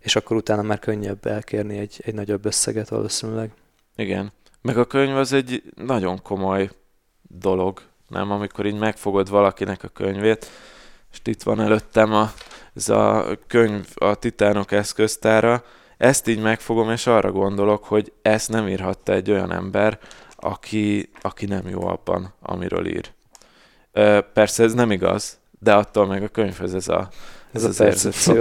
és akkor utána már könnyebb elkérni egy, egy nagyobb összeget valószínűleg. Igen. Meg a könyv az egy nagyon komoly dolog nem? Amikor így megfogod valakinek a könyvét, és itt van előttem a, ez a könyv a Titánok eszköztára, ezt így megfogom, és arra gondolok, hogy ezt nem írhatta egy olyan ember, aki, aki nem jó abban, amiről ír. Ö, persze ez nem igaz, de attól meg a könyvhez ez, a, ez, ez a percepció,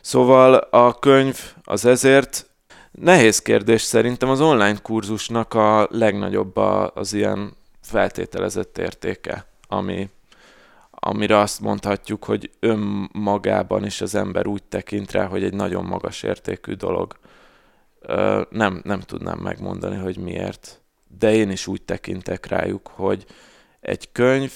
Szóval a könyv az ezért nehéz kérdés szerintem az online kurzusnak a legnagyobb az ilyen feltételezett értéke, ami, amire azt mondhatjuk, hogy önmagában is az ember úgy tekint rá, hogy egy nagyon magas értékű dolog. Nem, nem tudnám megmondani, hogy miért. De én is úgy tekintek rájuk, hogy egy könyv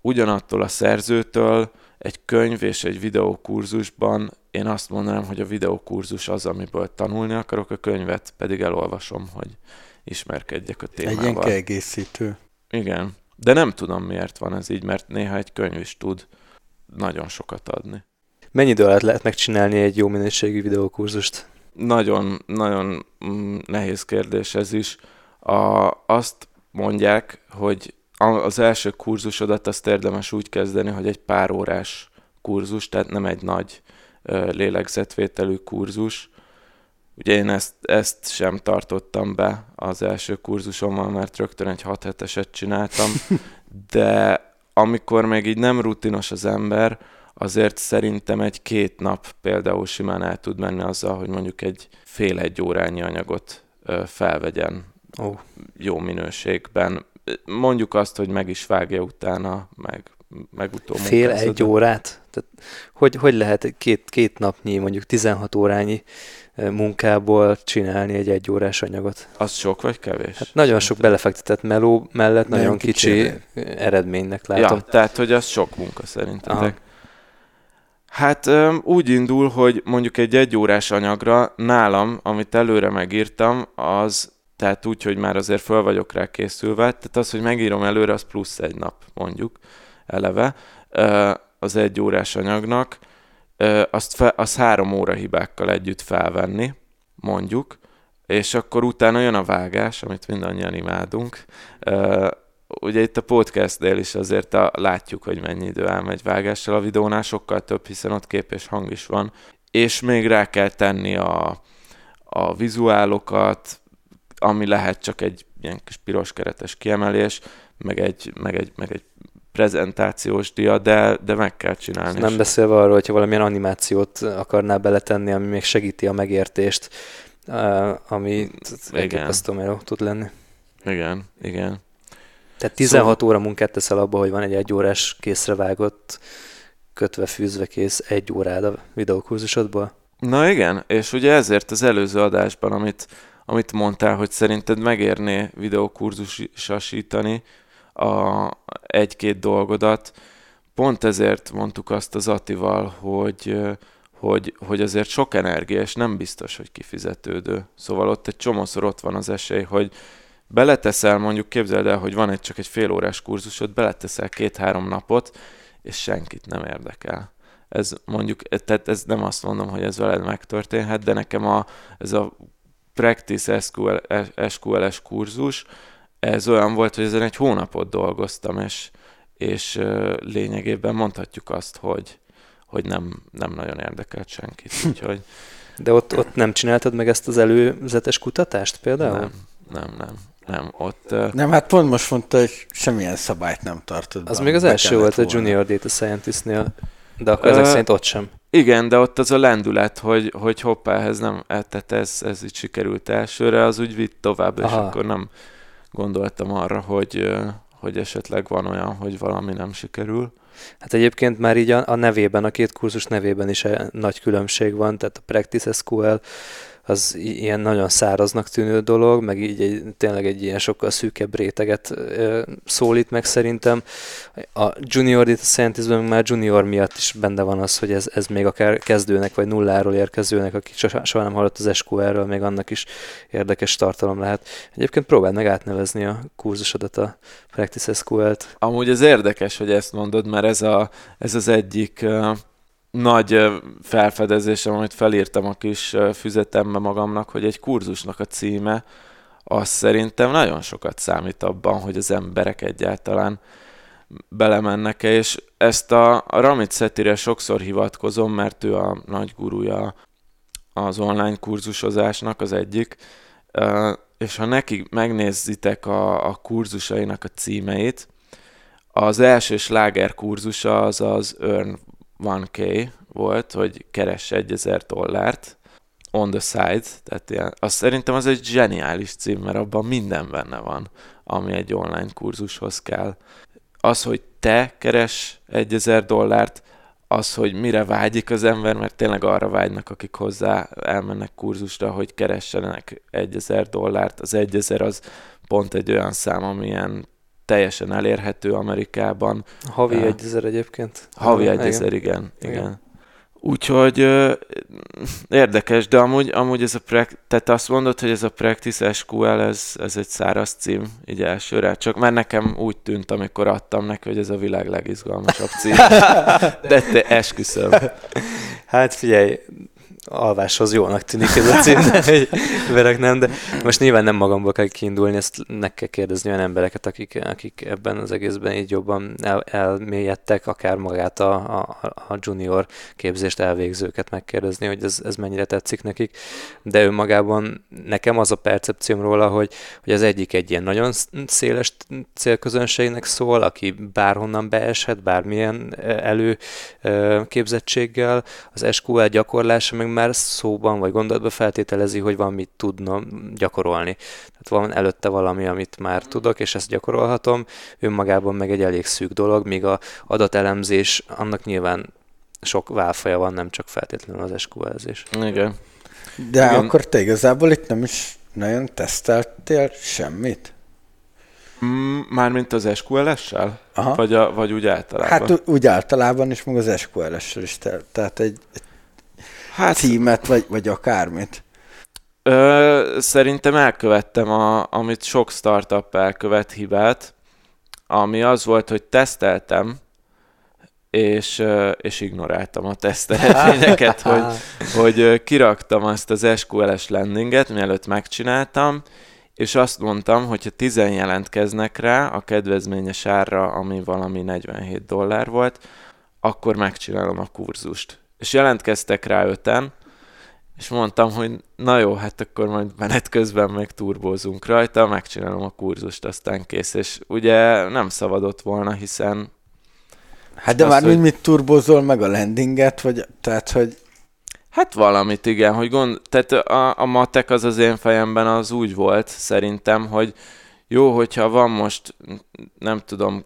ugyanattól a szerzőtől, egy könyv és egy videókurzusban én azt mondanám, hogy a videókurzus az, amiből tanulni akarok, a könyvet pedig elolvasom, hogy ismerkedjek a témával. Egy ilyen kiegészítő. Igen, de nem tudom miért van ez így, mert néha egy könyv is tud nagyon sokat adni. Mennyi idő alatt lehet megcsinálni egy jó minőségű videókurzust? Nagyon, nagyon mm, nehéz kérdés ez is. A, azt mondják, hogy az első kurzusodat azt érdemes úgy kezdeni, hogy egy pár órás kurzus, tehát nem egy nagy lélegzetvételű kurzus, Ugye én ezt, ezt sem tartottam be az első kurzusommal, mert rögtön egy 6 heteset csináltam, de amikor még így nem rutinos az ember, azért szerintem egy-két nap például simán el tud menni azzal, hogy mondjuk egy fél-egy órányi anyagot felvegyen oh. jó minőségben. Mondjuk azt, hogy meg is vágja utána, meg, meg utóbb. Fél-egy órát? Tehát hogy, hogy lehet két, két napnyi, mondjuk 16 órányi munkából csinálni egy egyórás anyagot. Az sok vagy kevés? Hát nagyon sok belefektetett meló mellett nagyon, nagyon kicsi, kicsi eredménynek látom. Ja, tehát, hogy az sok munka szerintetek. Hát úgy indul, hogy mondjuk egy egyórás anyagra nálam, amit előre megírtam, az, tehát úgy, hogy már azért föl vagyok rá készülve, tehát az, hogy megírom előre, az plusz egy nap, mondjuk, eleve, az egy órás anyagnak, azt, fe, azt három óra hibákkal együtt felvenni, mondjuk, és akkor utána jön a vágás, amit mindannyian imádunk. Ugye itt a podcastnél is azért a, látjuk, hogy mennyi idő elmegy vágással, a videónál sokkal több, hiszen ott kép és hang is van. És még rá kell tenni a, a vizuálokat, ami lehet csak egy ilyen kis piros keretes kiemelés, meg egy, meg egy, meg egy prezentációs dia, de, de meg kell csinálni. Nem beszélve arról, hogyha valamilyen animációt akarnál beletenni, ami még segíti a megértést, ami elképesztő tud lenni. Igen, igen. Tehát 16 szóval... óra munkát teszel abba, hogy van egy egy órás készre vágott, kötve, fűzve kész egy órád a videókurzusodból? Na igen, és ugye ezért az előző adásban, amit, amit mondtál, hogy szerinted megérné videókurzusasítani a egy-két dolgodat, pont ezért mondtuk azt az Atival, hogy, hogy, hogy azért sok energia, és nem biztos, hogy kifizetődő. Szóval ott egy csomószor ott van az esély, hogy beleteszel, mondjuk képzeld el, hogy van egy csak egy fél órás kurzusod, beleteszel két-három napot, és senkit nem érdekel. Ez mondjuk, tehát ez nem azt mondom, hogy ez veled megtörténhet, de nekem a, ez a Practice SQL, SQL-es kurzus, ez olyan volt, hogy ezen egy hónapot dolgoztam, és, és lényegében mondhatjuk azt, hogy, hogy nem, nem nagyon érdekelt senkit. Úgyhogy... De ott, ott nem csináltad meg ezt az előzetes kutatást például? Nem, nem, nem. Nem, ott... Nem, hát pont most mondta, hogy semmilyen szabályt nem tartod. Az még az első volt volna. a Junior Data Scientistnél, de akkor ezek uh, szerint ott sem. Igen, de ott az a lendület, hogy, hogy hoppá, ez nem, e, tehát ez, ez így sikerült elsőre, az úgy vitt tovább, Aha. és akkor nem gondoltam arra, hogy, hogy esetleg van olyan, hogy valami nem sikerül. Hát egyébként már így a, a nevében, a két kurzus nevében is nagy különbség van, tehát a Practice SQL az ilyen nagyon száraznak tűnő dolog, meg így egy, tényleg egy ilyen sokkal szűkebb réteget ö, szólít meg szerintem. A Junior Data scientist már junior miatt is benne van az, hogy ez, ez még akár kezdőnek vagy nulláról érkezőnek, aki soha, soha nem hallott az SQL-ről, még annak is érdekes tartalom lehet. Egyébként próbáld meg átnevezni a kurzusodat a Practice SQL-t. Amúgy ez érdekes, hogy ezt mondod, mert ez, a, ez az egyik nagy felfedezésem, amit felírtam a kis füzetembe magamnak, hogy egy kurzusnak a címe, az szerintem nagyon sokat számít abban, hogy az emberek egyáltalán belemennek-e, és ezt a, a Ramit Szetire sokszor hivatkozom, mert ő a nagy gurúja az online kurzusozásnak az egyik, és ha neki megnézitek a, a kurzusainak a címeit, az első sláger kurzusa az az Earn 1K volt, hogy keres 1000 dollárt on the side, tehát ilyen, azt szerintem az egy zseniális cím, mert abban minden benne van, ami egy online kurzushoz kell. Az, hogy te keres 1000 dollárt, az, hogy mire vágyik az ember, mert tényleg arra vágynak, akik hozzá elmennek kurzusra, hogy keressenek 1000 dollárt. Az 1000 az pont egy olyan szám, amilyen teljesen elérhető Amerikában. Havi uh, egyezer egyébként. Havi egyezer, igen. igen. igen. Úgyhogy uh, érdekes, de amúgy, amúgy ez a practice, tehát azt mondod, hogy ez a Practice SQL, ez, ez egy száraz cím, így elsőre. Csak már nekem úgy tűnt, amikor adtam neki, hogy ez a világ legizgalmasabb cím. de te esküszöm. Hát figyelj, alváshoz jónak tűnik ez a cím, de verek nem, de most nyilván nem magamból kell kiindulni, ezt meg kell kérdezni olyan embereket, akik, akik ebben az egészben így jobban el, elmélyedtek, akár magát a, a, a junior képzést elvégzőket megkérdezni, hogy ez, ez mennyire tetszik nekik, de önmagában nekem az a percepcióm róla, hogy, hogy az egyik egy ilyen nagyon széles célközönségnek szól, aki bárhonnan beeshet, bármilyen előképzettséggel, az SQL gyakorlása meg már szóban vagy gondolatban feltételezi, hogy van mit tudna gyakorolni. Tehát van előtte valami, amit már tudok, és ezt gyakorolhatom. Önmagában meg egy elég szűk dolog, míg a adatelemzés, annak nyilván sok válfaja van, nem csak feltétlenül az SQL-zés. Igen. De Igen. akkor te igazából itt nem is nagyon teszteltél semmit? Mm, mármint az SQL-essel? Vagy, a, vagy úgy általában? Hát úgy általában is, meg az SQL-essel is. Tehát egy, egy hát, címet, vagy, vagy akármit? Ö, szerintem elkövettem, a, amit sok startup elkövet hibát, ami az volt, hogy teszteltem, és, és ignoráltam a teszteredményeket, hogy, hogy kiraktam azt az SQL-es landinget, mielőtt megcsináltam, és azt mondtam, hogy ha 10 jelentkeznek rá a kedvezményes árra, ami valami 47 dollár volt, akkor megcsinálom a kurzust és jelentkeztek rá öten, és mondtam, hogy na jó, hát akkor majd menet közben meg turbózunk rajta, megcsinálom a kurzust, aztán kész. És ugye nem szabadott volna, hiszen Hát de Azt, már hogy- mit turbozol meg a landinget, vagy tehát, hogy Hát valamit, igen, hogy gond, tehát a, a matek az az én fejemben az úgy volt szerintem, hogy jó, hogyha van most, nem tudom,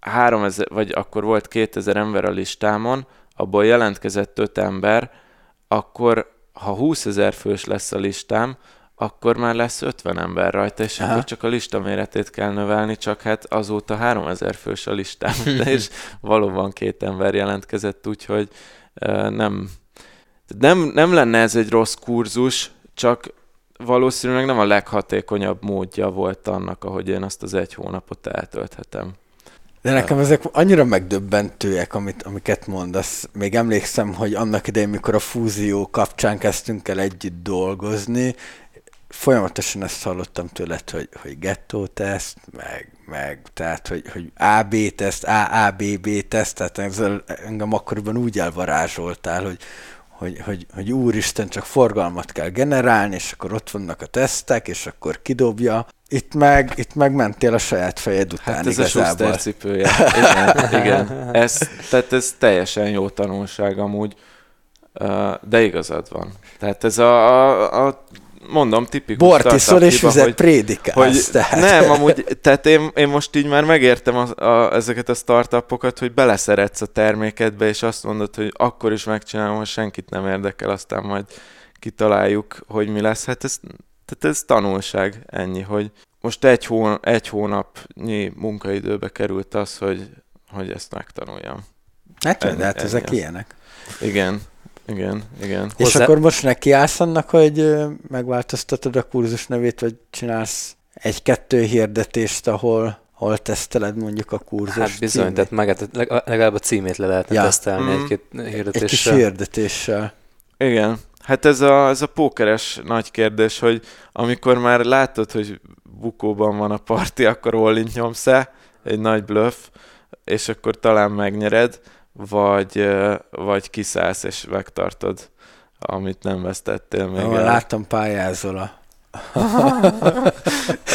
3000, vagy akkor volt 2000 ember a listámon, abból jelentkezett 5 ember, akkor ha 20 ezer fős lesz a listám, akkor már lesz 50 ember rajta, és Aha. akkor csak a lista méretét kell növelni, csak hát azóta 3000 fős a listám, de és valóban két ember jelentkezett, úgyhogy nem, nem, nem lenne ez egy rossz kurzus, csak valószínűleg nem a leghatékonyabb módja volt annak, ahogy én azt az egy hónapot eltölthetem. De nekem ezek annyira megdöbbentőek, amit, amiket mondasz. Még emlékszem, hogy annak idején, mikor a fúzió kapcsán kezdtünk el együtt dolgozni, folyamatosan ezt hallottam tőled, hogy, hogy gettó teszt, meg, meg tehát, hogy, hogy AB teszt, AABB teszt, tehát ezzel engem akkoriban úgy elvarázsoltál, hogy, hogy, hogy, hogy úristen, csak forgalmat kell generálni, és akkor ott vannak a tesztek, és akkor kidobja. Itt meg, itt meg mentél a saját fejed után Hát ez a igazából. Schuster cipője. Igen, igen. Ez, tehát ez teljesen jó tanulság amúgy, de igazad van. Tehát ez a, a, a mondom, tipikus Bort iszol startup és hiba, vizet hogy- prédikálsz. hogy tehát. nem, amúgy, tehát én, én most így már megértem a, a, ezeket a startupokat, hogy beleszeretsz a termékedbe, és azt mondod, hogy akkor is megcsinálom, ha senkit nem érdekel, aztán majd kitaláljuk, hogy mi lesz. Hát ez, tehát ez tanulság, ennyi, hogy most egy, hón, egy hónapnyi munkaidőbe került az, hogy, hogy ezt megtanuljam. Hát, ennyi- de hát ennyi ezek az. ilyenek. Igen, igen, igen. És Hozzá- akkor most nekiállsz annak, hogy megváltoztatod a kurzus nevét, vagy csinálsz egy-kettő hirdetést, ahol, ahol teszteled mondjuk a kurzus Hát bizony, címét? tehát meg, leg- legalább a címét le lehetne Ja. tesztelni Mhm. egy-két egy kis hirdetéssel. hirdetéssel. Igen. Hát ez a, ez a pókeres nagy kérdés, hogy amikor már látod, hogy bukóban van a parti, akkor all nyomsz-e, egy nagy bluff, és akkor talán megnyered, vagy, vagy kiszállsz és megtartod, amit nem vesztettél még Ahol el. láttam pályázol a...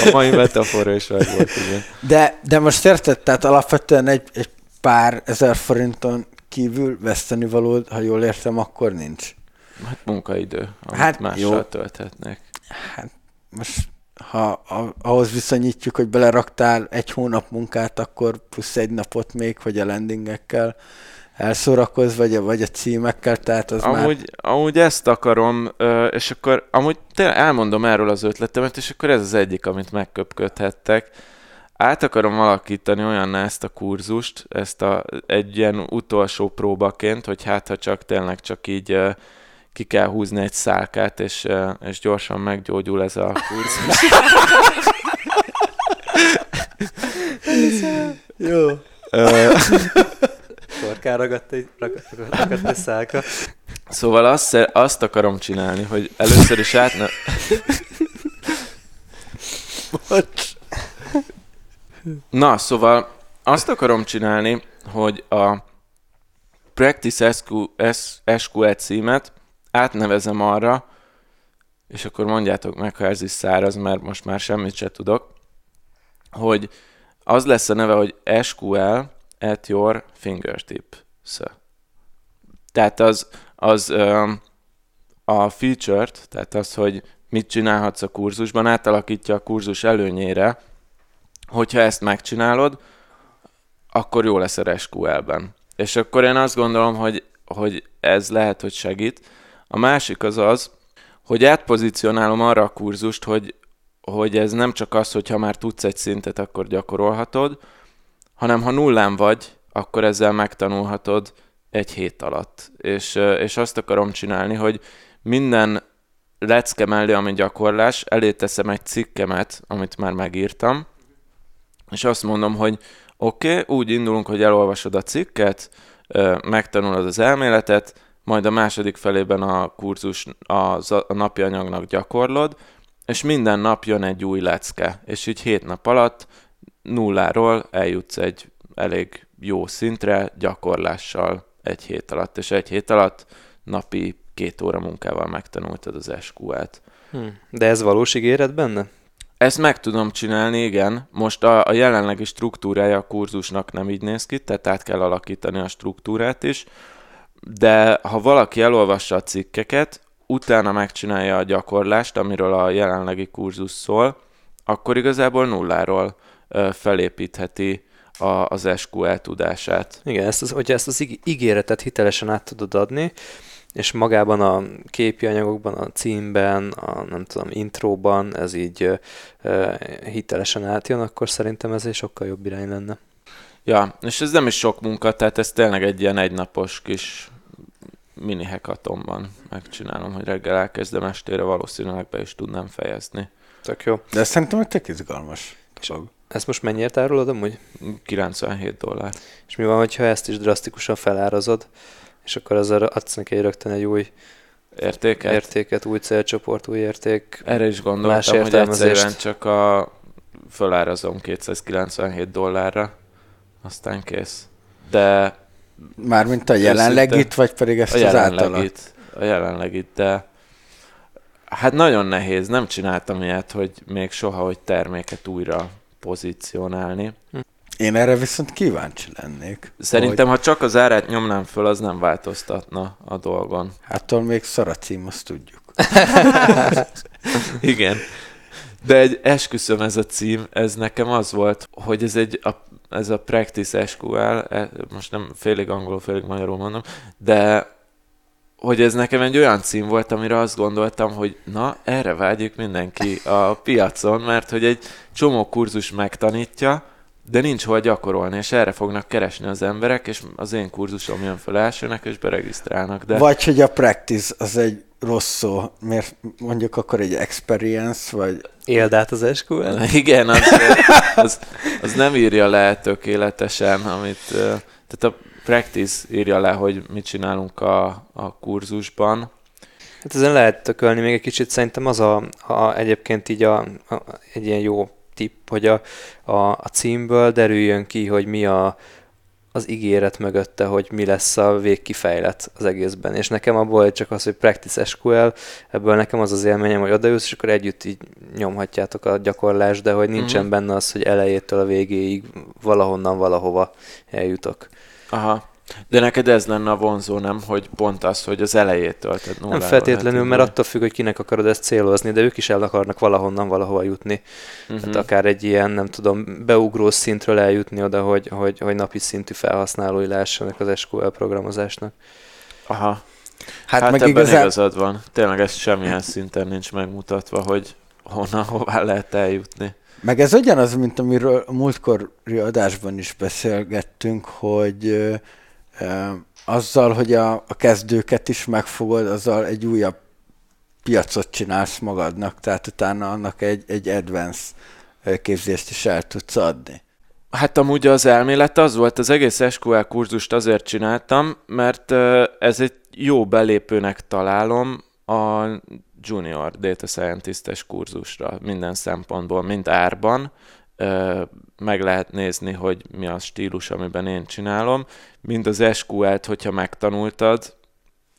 A mai metafora is meg volt, igen. De, de most érted, tehát alapvetően egy, egy pár ezer forinton kívül veszteni valód, ha jól értem, akkor nincs. Hát munkaidő, amit Hát mással jó. tölthetnék. Hát most, ha a, ahhoz viszonyítjuk, hogy beleraktál egy hónap munkát, akkor plusz egy napot még, hogy a landingekkel elszórakozz, vagy a, vagy a címekkel, tehát az már... Amúgy, amúgy ezt akarom, és akkor amúgy tényleg elmondom erről az ötletemet, és akkor ez az egyik, amit megköpködhettek. Át akarom alakítani olyanná ezt a kurzust, ezt a, egy ilyen utolsó próbaként, hogy hát ha csak tényleg csak így ki kell húzni egy szálkát, és, és gyorsan meggyógyul ez a kurzus. Jó. Ö, Torkára ragadt egy, ragadt, ragadt egy szálka. Szóval azt, azt akarom csinálni, hogy először is át... Bocs. Na, szóval azt akarom csinálni, hogy a Practice SQ, SQL címet átnevezem arra, és akkor mondjátok meg, ha ez is száraz, mert most már semmit se tudok, hogy az lesz a neve, hogy SQL at your fingertips. Tehát az, az a feature-t, tehát az, hogy mit csinálhatsz a kurzusban, átalakítja a kurzus előnyére, hogyha ezt megcsinálod, akkor jó lesz a SQL-ben. És akkor én azt gondolom, hogy, hogy ez lehet, hogy segít. A másik az az, hogy átpozícionálom arra a kurzust, hogy, hogy ez nem csak az, hogy ha már tudsz egy szintet, akkor gyakorolhatod, hanem ha nullán vagy, akkor ezzel megtanulhatod egy hét alatt. És, és azt akarom csinálni, hogy minden lecke mellé, ami gyakorlás, elé teszem egy cikkemet, amit már megírtam, és azt mondom, hogy oké, okay, úgy indulunk, hogy elolvasod a cikket, megtanulod az elméletet, majd a második felében a kurzus, a, napi anyagnak gyakorlod, és minden nap jön egy új lecke, és így hét nap alatt nulláról eljutsz egy elég jó szintre gyakorlással egy hét alatt, és egy hét alatt napi két óra munkával megtanultad az SQL-t. Hm. De ez valós ígéret benne? Ezt meg tudom csinálni, igen. Most a, a jelenlegi struktúrája a kurzusnak nem így néz ki, tehát át kell alakítani a struktúrát is. De ha valaki elolvassa a cikkeket, utána megcsinálja a gyakorlást, amiről a jelenlegi kurzus szól, akkor igazából nulláról felépítheti a, az SQL tudását. Igen, ezt az, hogyha ezt az ígéretet hitelesen át tudod adni, és magában a képi anyagokban, a címben, a nem tudom, intróban ez így hitelesen átjön, akkor szerintem ez egy sokkal jobb irány lenne. Ja, és ez nem is sok munka, tehát ez tényleg egy ilyen egynapos kis mini hackathonban megcsinálom, hogy reggel elkezdem, estére valószínűleg be is tudnám fejezni. Tök jó. De ez szerintem egy tök izgalmas dolog. Ezt most mennyiért árulod amúgy? 97 dollár. És mi van, hogyha ezt is drasztikusan felárazod, és akkor ezzel adsz neki rögtön egy új értéket, értéket új célcsoport, új érték. Erre is gondoltam, hogy egyszerűen csak a fölárazom 297 dollárra, aztán kész. De Mármint a jelenlegit, vagy pedig ezt a az jelenlegit, A jelenlegit, de hát nagyon nehéz, nem csináltam ilyet, hogy még soha, hogy terméket újra pozícionálni. Hm. Én erre viszont kíváncsi lennék. Szerintem, hogy... ha csak az árát nyomnám föl, az nem változtatna a dolgon. Hát még szar a cím, azt tudjuk. Igen. De egy esküszöm ez a cím, ez nekem az volt, hogy ez egy a, ez a Practice SQL, e, most nem félig angolul, félig magyarul mondom, de hogy ez nekem egy olyan cím volt, amire azt gondoltam, hogy na, erre vágyik mindenki a piacon, mert hogy egy csomó kurzus megtanítja, de nincs hol gyakorolni, és erre fognak keresni az emberek, és az én kurzusom jön fel elsőnek, és beregisztrálnak. De... Vagy hogy a practice az egy rossz szó, miért mondjuk akkor egy experience, vagy... Éld át az SQL? Igen, az, az, az nem írja le tökéletesen, amit... Tehát a practice írja le, hogy mit csinálunk a, a kurzusban. Hát ezen lehet tökölni még egy kicsit, szerintem az a, a egyébként így a, a, egy ilyen jó tipp, hogy a, a, a címből derüljön ki, hogy mi a, az ígéret mögötte, hogy mi lesz a végkifejlet az egészben. És nekem abból csak az, hogy Practice SQL, ebből nekem az az élményem, hogy odajössz, és akkor együtt így nyomhatjátok a gyakorlást, de hogy nincsen uh-huh. benne az, hogy elejétől a végéig valahonnan valahova eljutok. Aha. De neked ez lenne a vonzó, nem? Hogy pont az, hogy az elejétől, tehát Nem feltétlenül, mert attól függ, hogy kinek akarod ezt célozni, de ők is el akarnak valahonnan valahova jutni. Uh-huh. Tehát akár egy ilyen, nem tudom, beugró szintről eljutni oda, hogy, hogy, hogy napi szintű felhasználói lássanak az SQL programozásnak. Aha. Hát, hát meg ebben igazán... igazad van. Tényleg ez semmilyen szinten nincs megmutatva, hogy honnan, hová lehet eljutni. Meg ez ugyanaz, mint amiről a múltkori adásban is beszélgettünk, hogy azzal, hogy a, a kezdőket is megfogod, azzal egy újabb piacot csinálsz magadnak, tehát utána annak egy, egy advance képzést is el tudsz adni. Hát amúgy az elmélet az volt, az egész SQL kurzust azért csináltam, mert ez egy jó belépőnek találom a junior data scientist kurzusra minden szempontból, mind árban, meg lehet nézni, hogy mi a stílus, amiben én csinálom. Mind az SQL-t, hogyha megtanultad,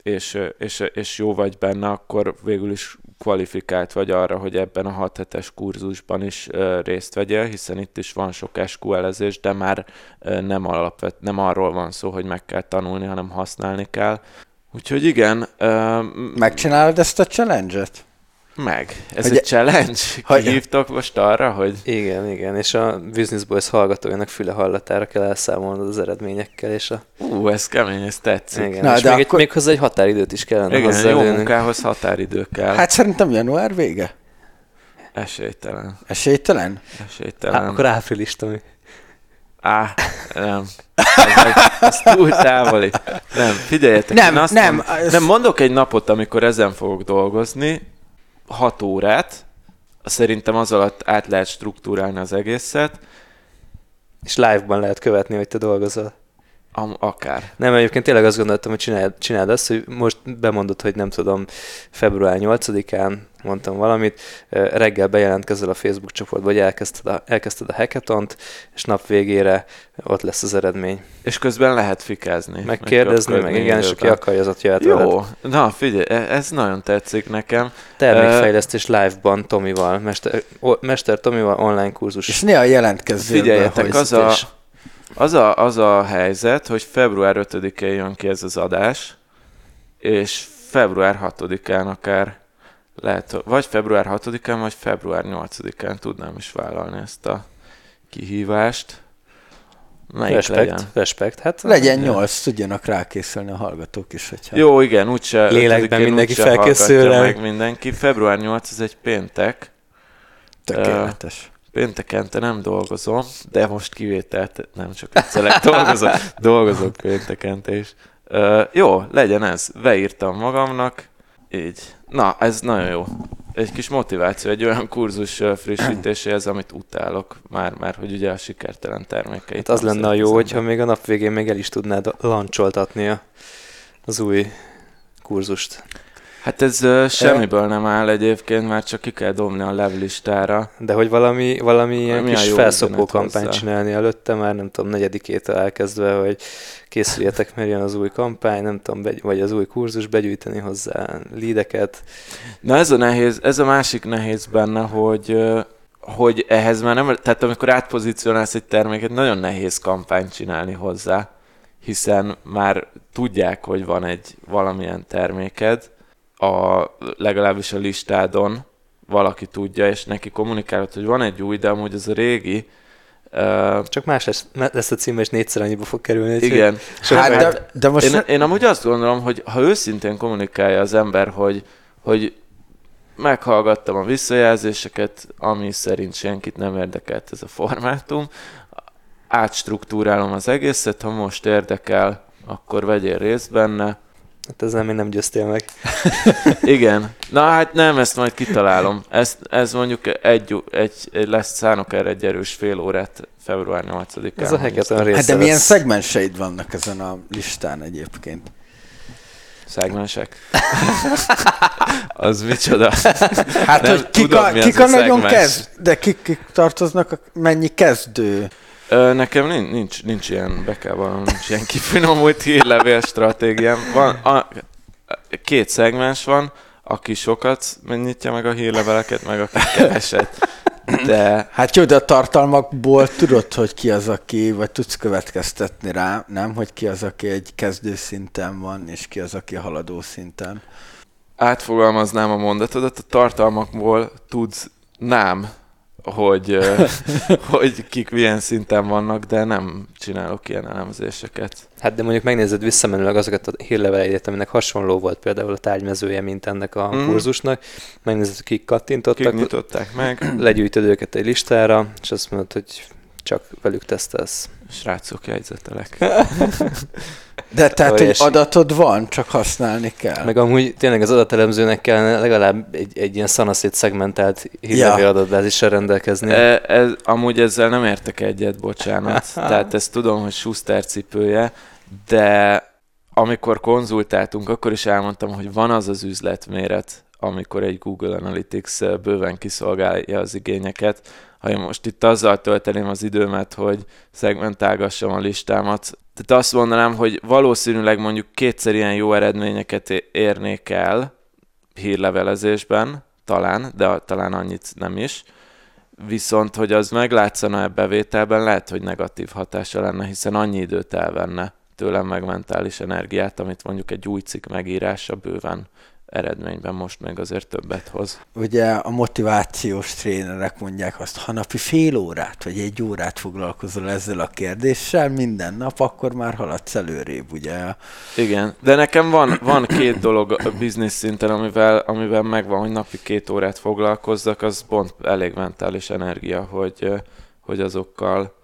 és, és, és jó vagy benne, akkor végül is kvalifikált vagy arra, hogy ebben a 6 hetes kurzusban is részt vegyél, hiszen itt is van sok SQL-ezés, de már nem, alapvet, nem arról van szó, hogy meg kell tanulni, hanem használni kell. Úgyhogy igen. Megcsinálod ezt a challenge-et? Meg. Ez hogy egy challenge? Hogy hívtok most arra, hogy... Igen, igen, és a Business Boys hallgatójának füle hallatára kell elszámolnod az eredményekkel, és a... Ú, ez kemény, ez tetszik. Igen, Na, és de még, akkor... egy, még hozzá egy határidőt is kellene Igen, hozzá jó munkához határidő kell. Hát szerintem január vége. Esélytelen. Esélytelen? Esélytelen. Á, akkor április, Tomi. Á, nem. Ez, túl távoli. Nem, figyeljetek. Nem, azt nem. Mond, ez... Nem, mondok egy napot, amikor ezen fogok dolgozni, 6 órát, szerintem az alatt át lehet struktúrálni az egészet. És live-ban lehet követni, hogy te dolgozol. Am, akár. Nem, egyébként tényleg azt gondoltam, hogy csináld, csináld azt, hogy most bemondod, hogy nem tudom, február 8-án mondtam valamit, reggel bejelentkezel a Facebook csoportba, hogy elkezdted a, elkezdted a hackathont, és nap végére ott lesz az eredmény. És közben lehet fikázni. Megkérdezni, meg, meg igen, és aki akarja, az ott jöhet Jó, veled. na figyelj, e- ez nagyon tetszik nekem. Termékfejlesztés live-ban Tomival, Mester, Mester Tomival online kurzus. És néha jelentkezzél Figyeljetek, az a, az, a, az a helyzet, hogy február 5-én jön ki ez az adás, és február 6-án akár lehet, vagy február 6-án, vagy február 8-án tudnám is vállalni ezt a kihívást. Melyik respekt, legyen? respekt. Hát, legyen nyolc, tudjanak rákészülni a hallgatók is. Hogyha... Jó, igen, úgyse. Lélekben mindenki felkészül meg mindenki. Február 8 ez egy péntek. Tökéletes. Uh, péntekente nem dolgozom, de most kivételt nem csak egyszer dolgozok, dolgozok péntekente is. Uh, jó, legyen ez. Beírtam magamnak, így. Na, ez nagyon jó. Egy kis motiváció, egy olyan kurzus frissítéséhez, amit utálok már, már hogy ugye a sikertelen termékeit. Hát az lenne a jó, hogyha még a nap végén még el is tudnád lancsoltatni az új kurzust. Hát ez uh, semmiből nem áll egyébként, már csak ki kell dobni a levlistára. De hogy valami, valami ilyen kis felszopó kampányt csinálni előtte, már nem tudom, negyedikétől elkezdve, hogy készüljetek, mert jön az új kampány, nem tudom, begy- vagy az új kurzus, begyűjteni hozzá lídeket. Na ez a nehéz, ez a másik nehéz benne, hogy hogy ehhez már nem, tehát amikor átpozícionálsz egy terméket, nagyon nehéz kampányt csinálni hozzá, hiszen már tudják, hogy van egy valamilyen terméked, a, legalábbis a listádon valaki tudja, és neki kommunikálod, hogy van egy új, de amúgy az a régi, Uh, Csak más lesz, lesz a cím, és négyszer annyiba fog kerülni. Igen. Hát, de, de most én, én amúgy azt gondolom, hogy ha őszintén kommunikálja az ember, hogy, hogy meghallgattam a visszajelzéseket, ami szerint senkit nem érdekelt ez a formátum, átstruktúrálom az egészet, ha most érdekel, akkor vegyél részt benne, Hát ezzel még nem győztél meg. Igen. Na hát nem, ezt majd kitalálom. Ez, ez mondjuk egy, egy, egy lesz, szánok erre egy erős fél órát február 8-án. Ez a hackathon része Hát de milyen szegmenseid vannak ezen a listán egyébként? Szegmensek? az micsoda? Hát, nem hogy kik a, kik a, a nagyon kezd, de kik, kik tartoznak, mennyi kezdő nekem nincs, nincs, nincs ilyen, be kell vallanom, nincs ilyen kifinomult hírlevél stratégiám. Van, a, két szegmens van, aki sokat nyitja meg a hírleveleket, meg aki keveset. De... Hát jó, de a tartalmakból tudod, hogy ki az, aki, vagy tudsz következtetni rá, nem? Hogy ki az, aki egy kezdő szinten van, és ki az, aki haladó szinten. Átfogalmaznám a mondatodat, a tartalmakból tudsz nem hogy, hogy kik milyen szinten vannak, de nem csinálok ilyen elemzéseket. Hát de mondjuk megnézed visszamenőleg azokat a hírleveleidet, aminek hasonló volt például a tárgymezője, mint ennek a mm. kurzusnak, megnézed, kik kattintottak, kik nyitották meg, legyűjtöd őket egy listára, és azt mondod, hogy csak velük tesztelsz. Srácok, jegyzetelek. De tehát, hogy adatod van, csak használni kell. Meg amúgy tényleg az adatelemzőnek kellene legalább egy, egy ilyen szanaszét szegmentált hírlevél ja. adatbázissal rendelkezni. E, ez, amúgy ezzel nem értek egyet, bocsánat. tehát ezt tudom, hogy Schuster cipője, de amikor konzultáltunk, akkor is elmondtam, hogy van az az üzletméret, amikor egy Google Analytics bőven kiszolgálja az igényeket, ha én most itt azzal tölteném az időmet, hogy szegmentálgassam a listámat, tehát azt mondanám, hogy valószínűleg mondjuk kétszer ilyen jó eredményeket érnék el hírlevelezésben, talán, de talán annyit nem is. Viszont, hogy az meglátszana a bevételben, lehet, hogy negatív hatása lenne, hiszen annyi időt elvenne tőlem meg mentális energiát, amit mondjuk egy új cikk megírása bőven eredményben most meg azért többet hoz. Ugye a motivációs trénerek mondják azt, ha napi fél órát vagy egy órát foglalkozol ezzel a kérdéssel minden nap, akkor már haladsz előrébb, ugye? Igen, de nekem van, van két dolog a biznisz szinten, amivel, amivel megvan, hogy napi két órát foglalkozzak, az pont elég mentális energia, hogy, hogy azokkal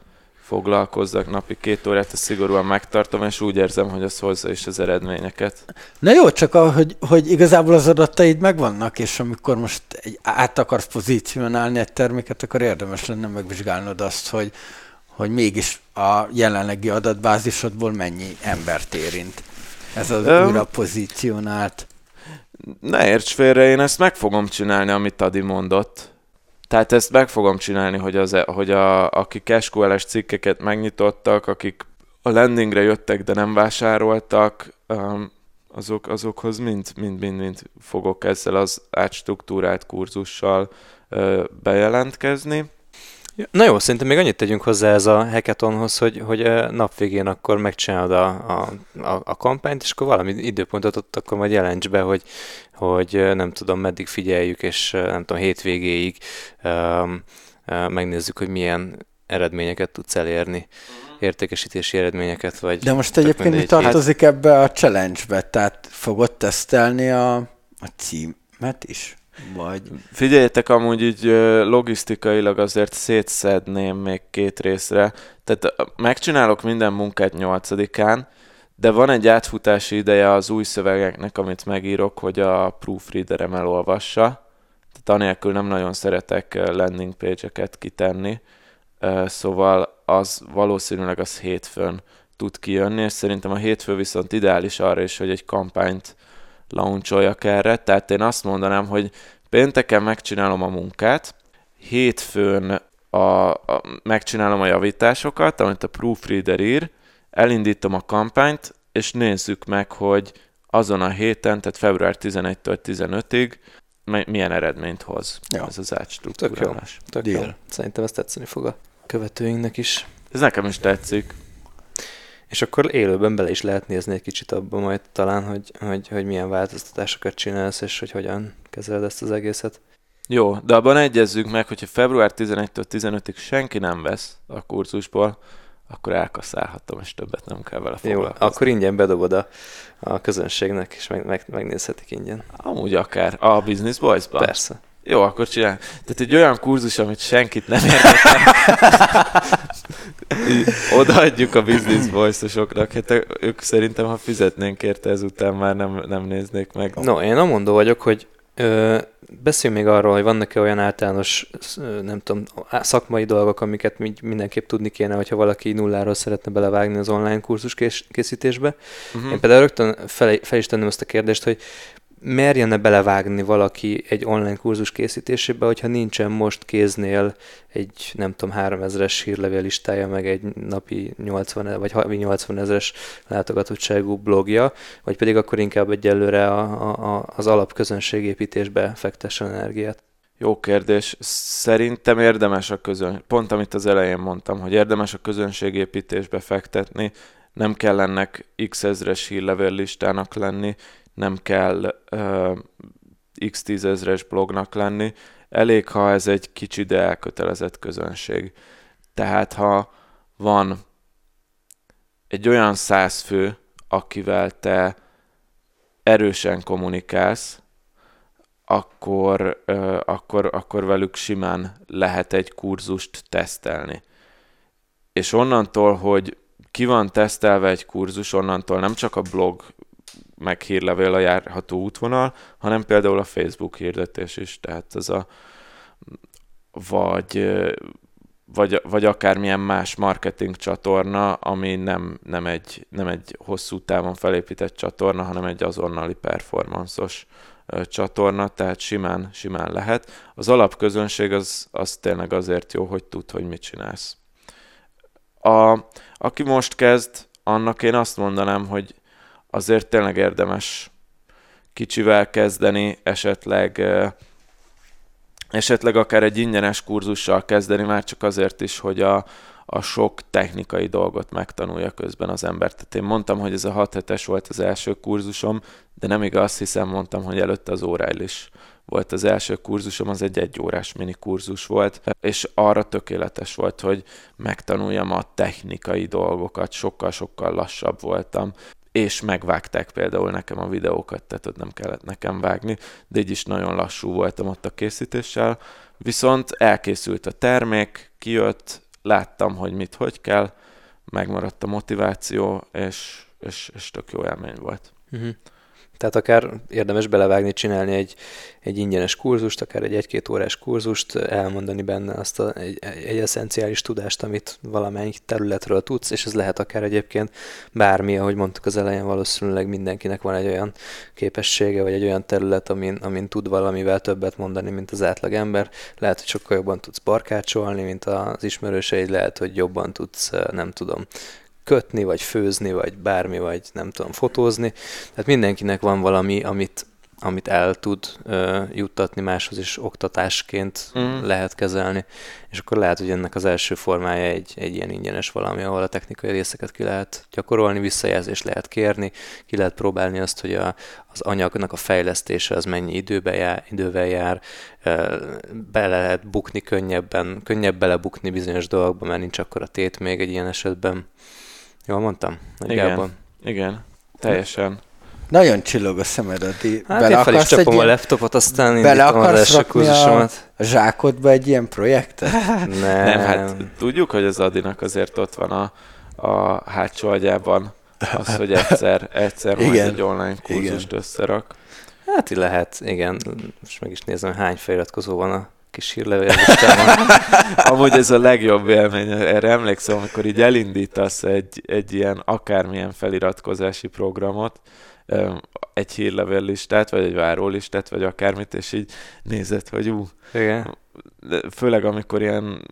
foglalkozzak napi két órát, ezt szigorúan megtartom, és úgy érzem, hogy az hozza is az eredményeket. Na jó, csak hogy, hogy igazából az adataid megvannak, és amikor most egy, át akarsz pozícionálni egy terméket, akkor érdemes lenne megvizsgálnod azt, hogy, hogy mégis a jelenlegi adatbázisodból mennyi embert érint. Ez az um, újra pozícionált. Ne érts félre, én ezt meg fogom csinálni, amit Adi mondott. Tehát ezt meg fogom csinálni, hogy, az, hogy a, akik SQL-es cikkeket megnyitottak, akik a landingre jöttek, de nem vásároltak, um, azok, azokhoz mind, mind, mind, mind fogok ezzel az átstruktúrált kurzussal bejelentkezni. Na jó, szerintem még annyit tegyünk hozzá ez a hackathonhoz, hogy, hogy nap végén akkor megcsinálod a, a, a, a kampányt, és akkor valami időpontot ott akkor majd jelents be, hogy, hogy nem tudom, meddig figyeljük, és nem tudom, hétvégéig um, megnézzük, hogy milyen eredményeket tudsz elérni értékesítési eredményeket, vagy... De most egyébként mi tartozik hát... ebbe a challenge-be? Tehát fogod tesztelni a, a címet is? Vagy... Figyeljetek, amúgy így logisztikailag azért szétszedném még két részre. Tehát megcsinálok minden munkát nyolcadikán, de van egy átfutási ideje az új szövegeknek, amit megírok, hogy a proofreaderem elolvassa. Tehát anélkül nem nagyon szeretek landing page-eket kitenni. Szóval az valószínűleg az hétfőn tud kijönni, és szerintem a hétfő viszont ideális arra is, hogy egy kampányt launcholjak erre. Tehát én azt mondanám, hogy pénteken megcsinálom a munkát, hétfőn a, a, megcsinálom a javításokat, amit a proofreader ír, elindítom a kampányt, és nézzük meg, hogy azon a héten, tehát február 11-től 15-ig milyen eredményt hoz ja. ez az átstruktúrálás. Tök jó. Tök jó. Szerintem ezt tetszeni fog a követőinknek is. Ez nekem is tetszik. És akkor élőben bele is lehet nézni egy kicsit abba majd talán, hogy, hogy, hogy milyen változtatásokat csinálsz, és hogy hogyan kezeled ezt az egészet. Jó, de abban egyezzük meg, hogyha február 11-től 15-ig senki nem vesz a kurzusból, akkor elkaszálhatom, és többet nem kell vele foglalkozni. Jó, akkor ingyen bedobod a, a közönségnek, és meg, meg, megnézhetik ingyen. Amúgy akár. A Business Boys-ban? Persze. Jó, akkor csinálj. Tehát egy olyan kurzus, amit senkit nem érdekel. Odaadjuk a business voice-osoknak. Hát ők szerintem, ha fizetnénk érte, ezután már nem, nem néznék meg. No, én amondó vagyok, hogy ö, beszélj még arról, hogy vannak-e olyan általános, nem tudom, szakmai dolgok, amiket mindenképp tudni kéne, hogyha valaki nulláról szeretne belevágni az online kurzus készítésbe. Uh-huh. Én például rögtön fel, fel is tenném azt a kérdést, hogy merjene belevágni valaki egy online kurzus készítésébe, hogyha nincsen most kéznél egy, nem tudom, 3000-es hírlevél listája, meg egy napi 80 vagy 80 ezeres látogatottságú blogja, vagy pedig akkor inkább egyelőre a, a, az alapközönségépítésbe fektessen energiát. Jó kérdés. Szerintem érdemes a közön, pont amit az elején mondtam, hogy érdemes a közönségépítésbe fektetni, nem kell ennek x ezres hírlevél listának lenni, nem kell uh, x tízezres blognak lenni, elég, ha ez egy kicsi, de elkötelezett közönség. Tehát, ha van egy olyan száz fő, akivel te erősen kommunikálsz, akkor, uh, akkor, akkor velük simán lehet egy kurzust tesztelni. És onnantól, hogy ki van tesztelve egy kurzus, onnantól nem csak a blog meg hírlevél a járható útvonal, hanem például a Facebook hirdetés is, tehát ez a vagy, vagy, vagy akármilyen más marketing csatorna, ami nem, nem, egy, nem egy hosszú távon felépített csatorna, hanem egy azonnali performanszos csatorna, tehát simán, simán lehet. Az alapközönség az, az tényleg azért jó, hogy tud, hogy mit csinálsz. A, aki most kezd, annak én azt mondanám, hogy azért tényleg érdemes kicsivel kezdeni, esetleg esetleg akár egy ingyenes kurzussal kezdeni, már csak azért is, hogy a, a sok technikai dolgot megtanulja közben az ember. Tehát én mondtam, hogy ez a 6 hetes volt az első kurzusom, de nem igaz, hiszen mondtam, hogy előtte az óráil is volt az első kurzusom, az egy egyórás mini kurzus volt, és arra tökéletes volt, hogy megtanuljam a technikai dolgokat, sokkal-sokkal lassabb voltam és megvágták például nekem a videókat, tehát ott nem kellett nekem vágni, de így is nagyon lassú voltam ott a készítéssel. Viszont elkészült a termék, kijött, láttam, hogy mit, hogy kell, megmaradt a motiváció, és, és, és tök jó élmény volt. Uh-huh. Tehát akár érdemes belevágni, csinálni egy, egy ingyenes kurzust, akár egy egy-két órás kurzust, elmondani benne azt a, egy, egy eszenciális tudást, amit valamelyik területről tudsz, és ez lehet akár egyébként bármi, ahogy mondtuk az elején, valószínűleg mindenkinek van egy olyan képessége, vagy egy olyan terület, amin, amin tud valamivel többet mondani, mint az átlag ember. Lehet, hogy sokkal jobban tudsz barkácsolni, mint az ismerőseid, lehet, hogy jobban tudsz, nem tudom, kötni, vagy főzni, vagy bármi, vagy nem tudom, fotózni. Tehát mindenkinek van valami, amit, amit el tud uh, juttatni máshoz, és oktatásként mm. lehet kezelni. És akkor lehet, hogy ennek az első formája egy, egy ilyen ingyenes valami, ahol a technikai részeket ki lehet gyakorolni, visszajelzést lehet kérni, ki lehet próbálni azt, hogy a, az anyagnak a fejlesztése az mennyi időbe jár, idővel jár, bele lehet bukni könnyebben, könnyebb belebukni bizonyos dolgokba, mert nincs akkor a tét még egy ilyen esetben. Jól mondtam? Igen, igen, teljesen. Nagyon csillog a szemed, Adi. Hát bele én fel is csapom ilyen... a laptopot, aztán bele akarsz az kurzusomat. A, zsákodba egy ilyen projektet? Nem. Nem, hát tudjuk, hogy az Adinak azért ott van a, a hátsó agyában az, hogy egyszer, egyszer majd egy online kurzust igen. összerak. Hát így lehet, igen. Most meg is nézem, hány feliratkozó van a kis hírlevéllistámon. Amúgy ez a legjobb élmény, erre emlékszem, amikor így elindítasz egy, egy ilyen akármilyen feliratkozási programot, egy hírlevélistát, vagy egy várólistát, vagy akármit, és így nézed, hogy ú. Igen. Főleg amikor ilyen,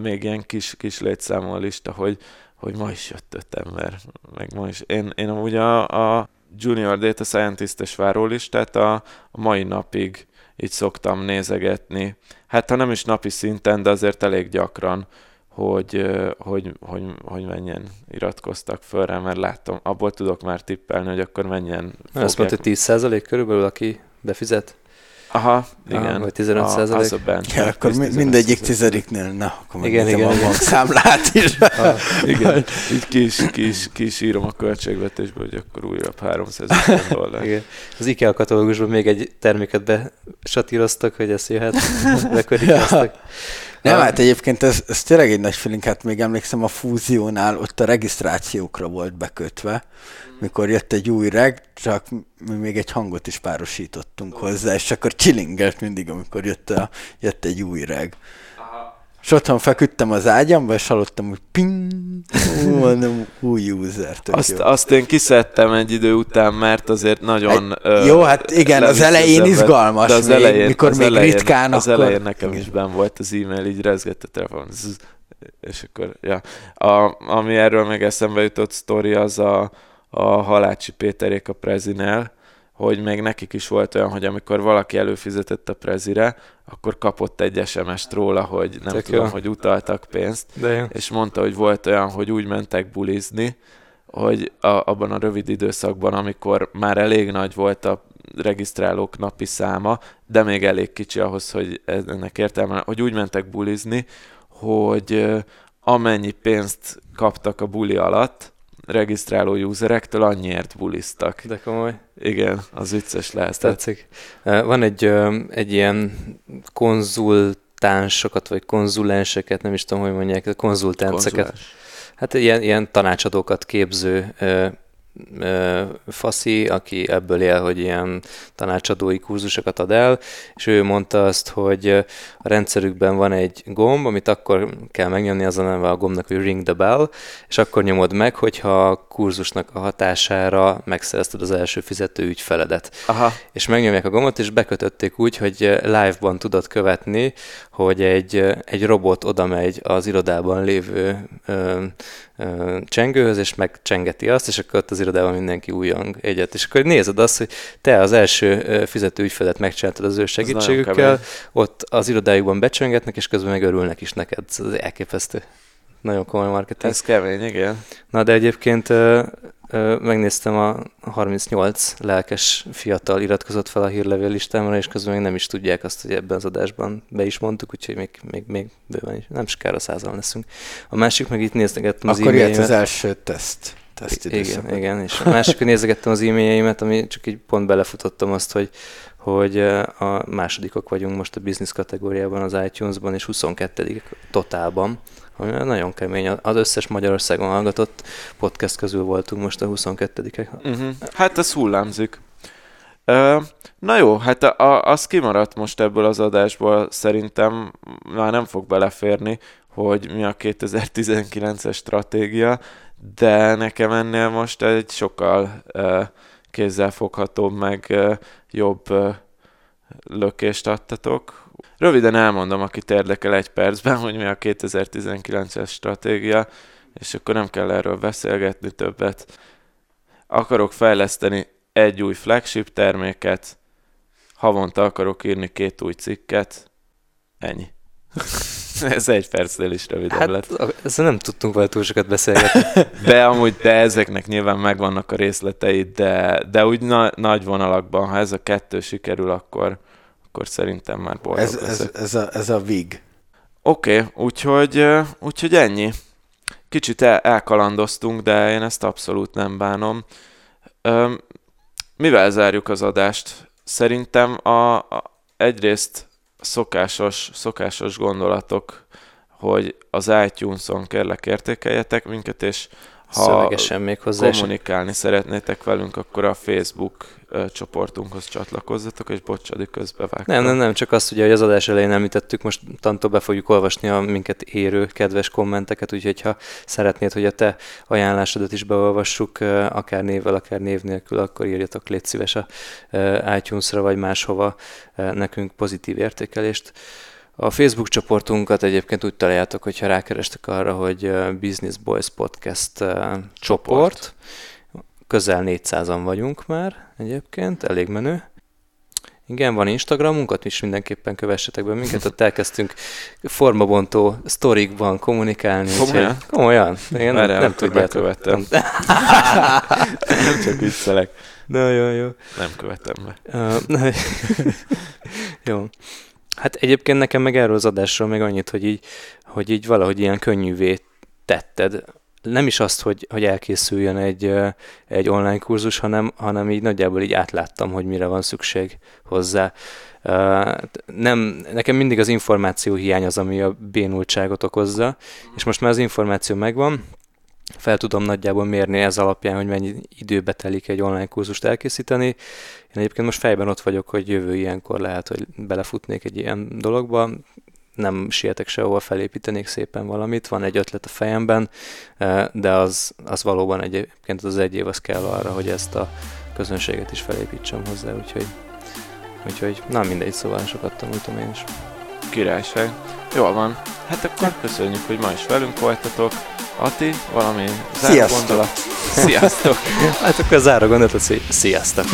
még ilyen kis, kis létszámú a lista, hogy, hogy ma is jött öt ember, meg ma is. Én, én amúgy a, a Junior Data Scientist-es várólistát a, a mai napig így szoktam nézegetni. Hát ha nem is napi szinten, de azért elég gyakran, hogy, hogy, hogy, hogy mennyien iratkoztak föl rá, mert láttam, abból tudok már tippelni, hogy akkor mennyien Azt mondta, hogy 10% körülbelül, aki befizet? Aha, igen. Vagy 15 a, százalék. Az a bent, ja, akkor mindegyik tizediknél, na, akkor igen, igen, a igen. számlát is. Ha, igen, így kis, kis, kis írom a költségvetésbe, hogy akkor újabb 300 dollár. Igen. Az IKEA katalógusban még egy terméket besatíroztak, hogy ezt jöhet, bekorikáztak. Nem, hát egyébként ez, ez tényleg egy nagy feeling, hát még emlékszem a fúziónál, ott a regisztrációkra volt bekötve, mikor jött egy új reg, csak mi még egy hangot is párosítottunk hozzá, és akkor chillingelt mindig, amikor jött, a, jött egy új reg. És otthon feküdtem az ágyamba, és hallottam, hogy ping, mondom, új user, azt, jó. azt én kiszedtem egy idő után, mert azért nagyon... Egy, ö, jó, hát igen, az elején izgalmas, de az még, elején, mikor az még elején, ritkán, Az akkor... elején nekem is ben volt az e-mail, így rezgett a telefon, és akkor, ja. A, ami erről meg eszembe jutott sztori, az a, a Halácsi Péterék a Prezinel, hogy még nekik is volt olyan, hogy amikor valaki előfizetett a prezire, akkor kapott egy SMS-t róla, hogy nem Tök tudom, jó. hogy utaltak pénzt, De és mondta, hogy volt olyan, hogy úgy mentek bulizni, hogy a, abban a rövid időszakban, amikor már elég nagy volt a regisztrálók napi száma, de még elég kicsi ahhoz, hogy ennek értelme, hogy úgy mentek bulizni, hogy amennyi pénzt kaptak a buli alatt, regisztráló userektől annyiért buliztak. De komoly. Igen, az vicces lehet. Tetszik. Van egy, egy ilyen konzultánsokat, vagy konzulenseket, nem is tudom, hogy mondják, konzultánseket. Konzulens. Hát ilyen, ilyen tanácsadókat képző faszi, aki ebből él, hogy ilyen tanácsadói kurzusokat ad el, és ő mondta azt, hogy a rendszerükben van egy gomb, amit akkor kell megnyomni, az a neve a gombnak, hogy ring the bell, és akkor nyomod meg, hogyha a kurzusnak a hatására megszerezted az első fizető ügyfeledet. Aha. És megnyomják a gombot, és bekötötték úgy, hogy live-ban tudod követni, hogy egy, egy robot oda megy az irodában lévő ö, csengőhöz, és megcsengeti azt, és akkor ott az irodában mindenki újang egyet. És akkor nézed azt, hogy te az első fizető ügyfelet megcsináltad az ő segítségükkel, ott az irodájukban becsengetnek, és közben megörülnek is neked. Ez elképesztő. Nagyon komoly marketing. Ez kemény, igen. Na de egyébként megnéztem a 38 lelkes fiatal iratkozott fel a hírlevél listámra, és közben még nem is tudják azt, hogy ebben az adásban be is mondtuk, úgyhogy még, még, még bőven is, nem sokára százal leszünk. A másik meg itt nézgettem az Akkor jött az első teszt. teszt igen, igen, és a másik, hogy nézegettem az e-mailjeimet, ami csak így pont belefutottam azt, hogy hogy a másodikok vagyunk most a business kategóriában az iTunes-ban, és 22 totálban ami nagyon kemény. Az összes Magyarországon hallgatott podcast közül voltunk most a 22-ek. Uh-huh. Hát ez hullámzik. Na jó, hát a, az kimaradt most ebből az adásból, szerintem már nem fog beleférni, hogy mi a 2019-es stratégia, de nekem ennél most egy sokkal kézzelfoghatóbb, meg jobb lökést adtatok. Röviden elmondom, akit érdekel egy percben, hogy mi a 2019-es stratégia, és akkor nem kell erről beszélgetni többet. Akarok fejleszteni egy új flagship terméket, havonta akarok írni két új cikket, ennyi. Ez egy percnél is rövidebb Hát lett. ezzel nem tudtunk vele túl sokat beszélgetni. De amúgy de ezeknek nyilván megvannak a részletei, de, de úgy na, nagy vonalakban, ha ez a kettő sikerül, akkor, akkor szerintem már boldog Ez, ez, leszek. ez, a, ez a VIG. Oké, okay, úgyhogy, úgyhogy ennyi. Kicsit el, elkalandoztunk, de én ezt abszolút nem bánom. Öm, mivel zárjuk az adást? Szerintem a, a, egyrészt szokásos, szokásos gondolatok, hogy az iTunes-on kérlek értékeljetek minket, és ha Szövegesen még hozzá. és- kommunikálni szeretnétek velünk, akkor a Facebook csoportunkhoz csatlakozzatok, és bocsadi közbevágtam. Nem, nem, nem, csak azt ugye, hogy az adás elején említettük, most tantól be fogjuk olvasni a minket érő kedves kommenteket, úgyhogy ha szeretnéd, hogy a te ajánlásodat is beolvassuk, akár névvel, akár név nélkül, akkor írjatok légy szíves a iTunes-ra, vagy máshova nekünk pozitív értékelést. A Facebook csoportunkat egyébként úgy találjátok, hogyha rákerestek arra, hogy Business Boys Podcast eh, csoport. Közel 400-an vagyunk már egyébként, elég menő. Igen, van Instagramunkat is, mindenképpen kövessetek be minket, ott elkezdtünk formabontó sztorikban kommunikálni. úgyhogy- Komolyan? Komolyan. Igen, nem, nem tudjátok. bekövettem. Nem, csak viccelek. Na, jó. Nem követem be. Uh, jó. Hát egyébként nekem meg erről az adásról még annyit, hogy így, hogy így valahogy ilyen könnyűvé tetted. Nem is azt, hogy, hogy elkészüljön egy, egy online kurzus, hanem, hanem így nagyjából így átláttam, hogy mire van szükség hozzá. Nem, nekem mindig az információ hiány az, ami a bénultságot okozza, és most már az információ megvan, fel tudom nagyjából mérni ez alapján, hogy mennyi időbe telik egy online kurzust elkészíteni. Én egyébként most fejben ott vagyok, hogy jövő ilyenkor lehet, hogy belefutnék egy ilyen dologba. Nem sietek sehova, felépítenék szépen valamit. Van egy ötlet a fejemben, eh, de az, az valóban egyébként az egy év az kell arra, hogy ezt a közönséget is felépítsem hozzá, úgyhogy, úgyhogy na mindegy, szóval sokat tanultam én is. Királyság. Jól van. Hát akkor köszönjük, hogy ma is velünk voltatok. Ati, valami záró Sziasztok. gondolat? Sziasztok! Hát akkor záró gondolatot, hogy sziasztok!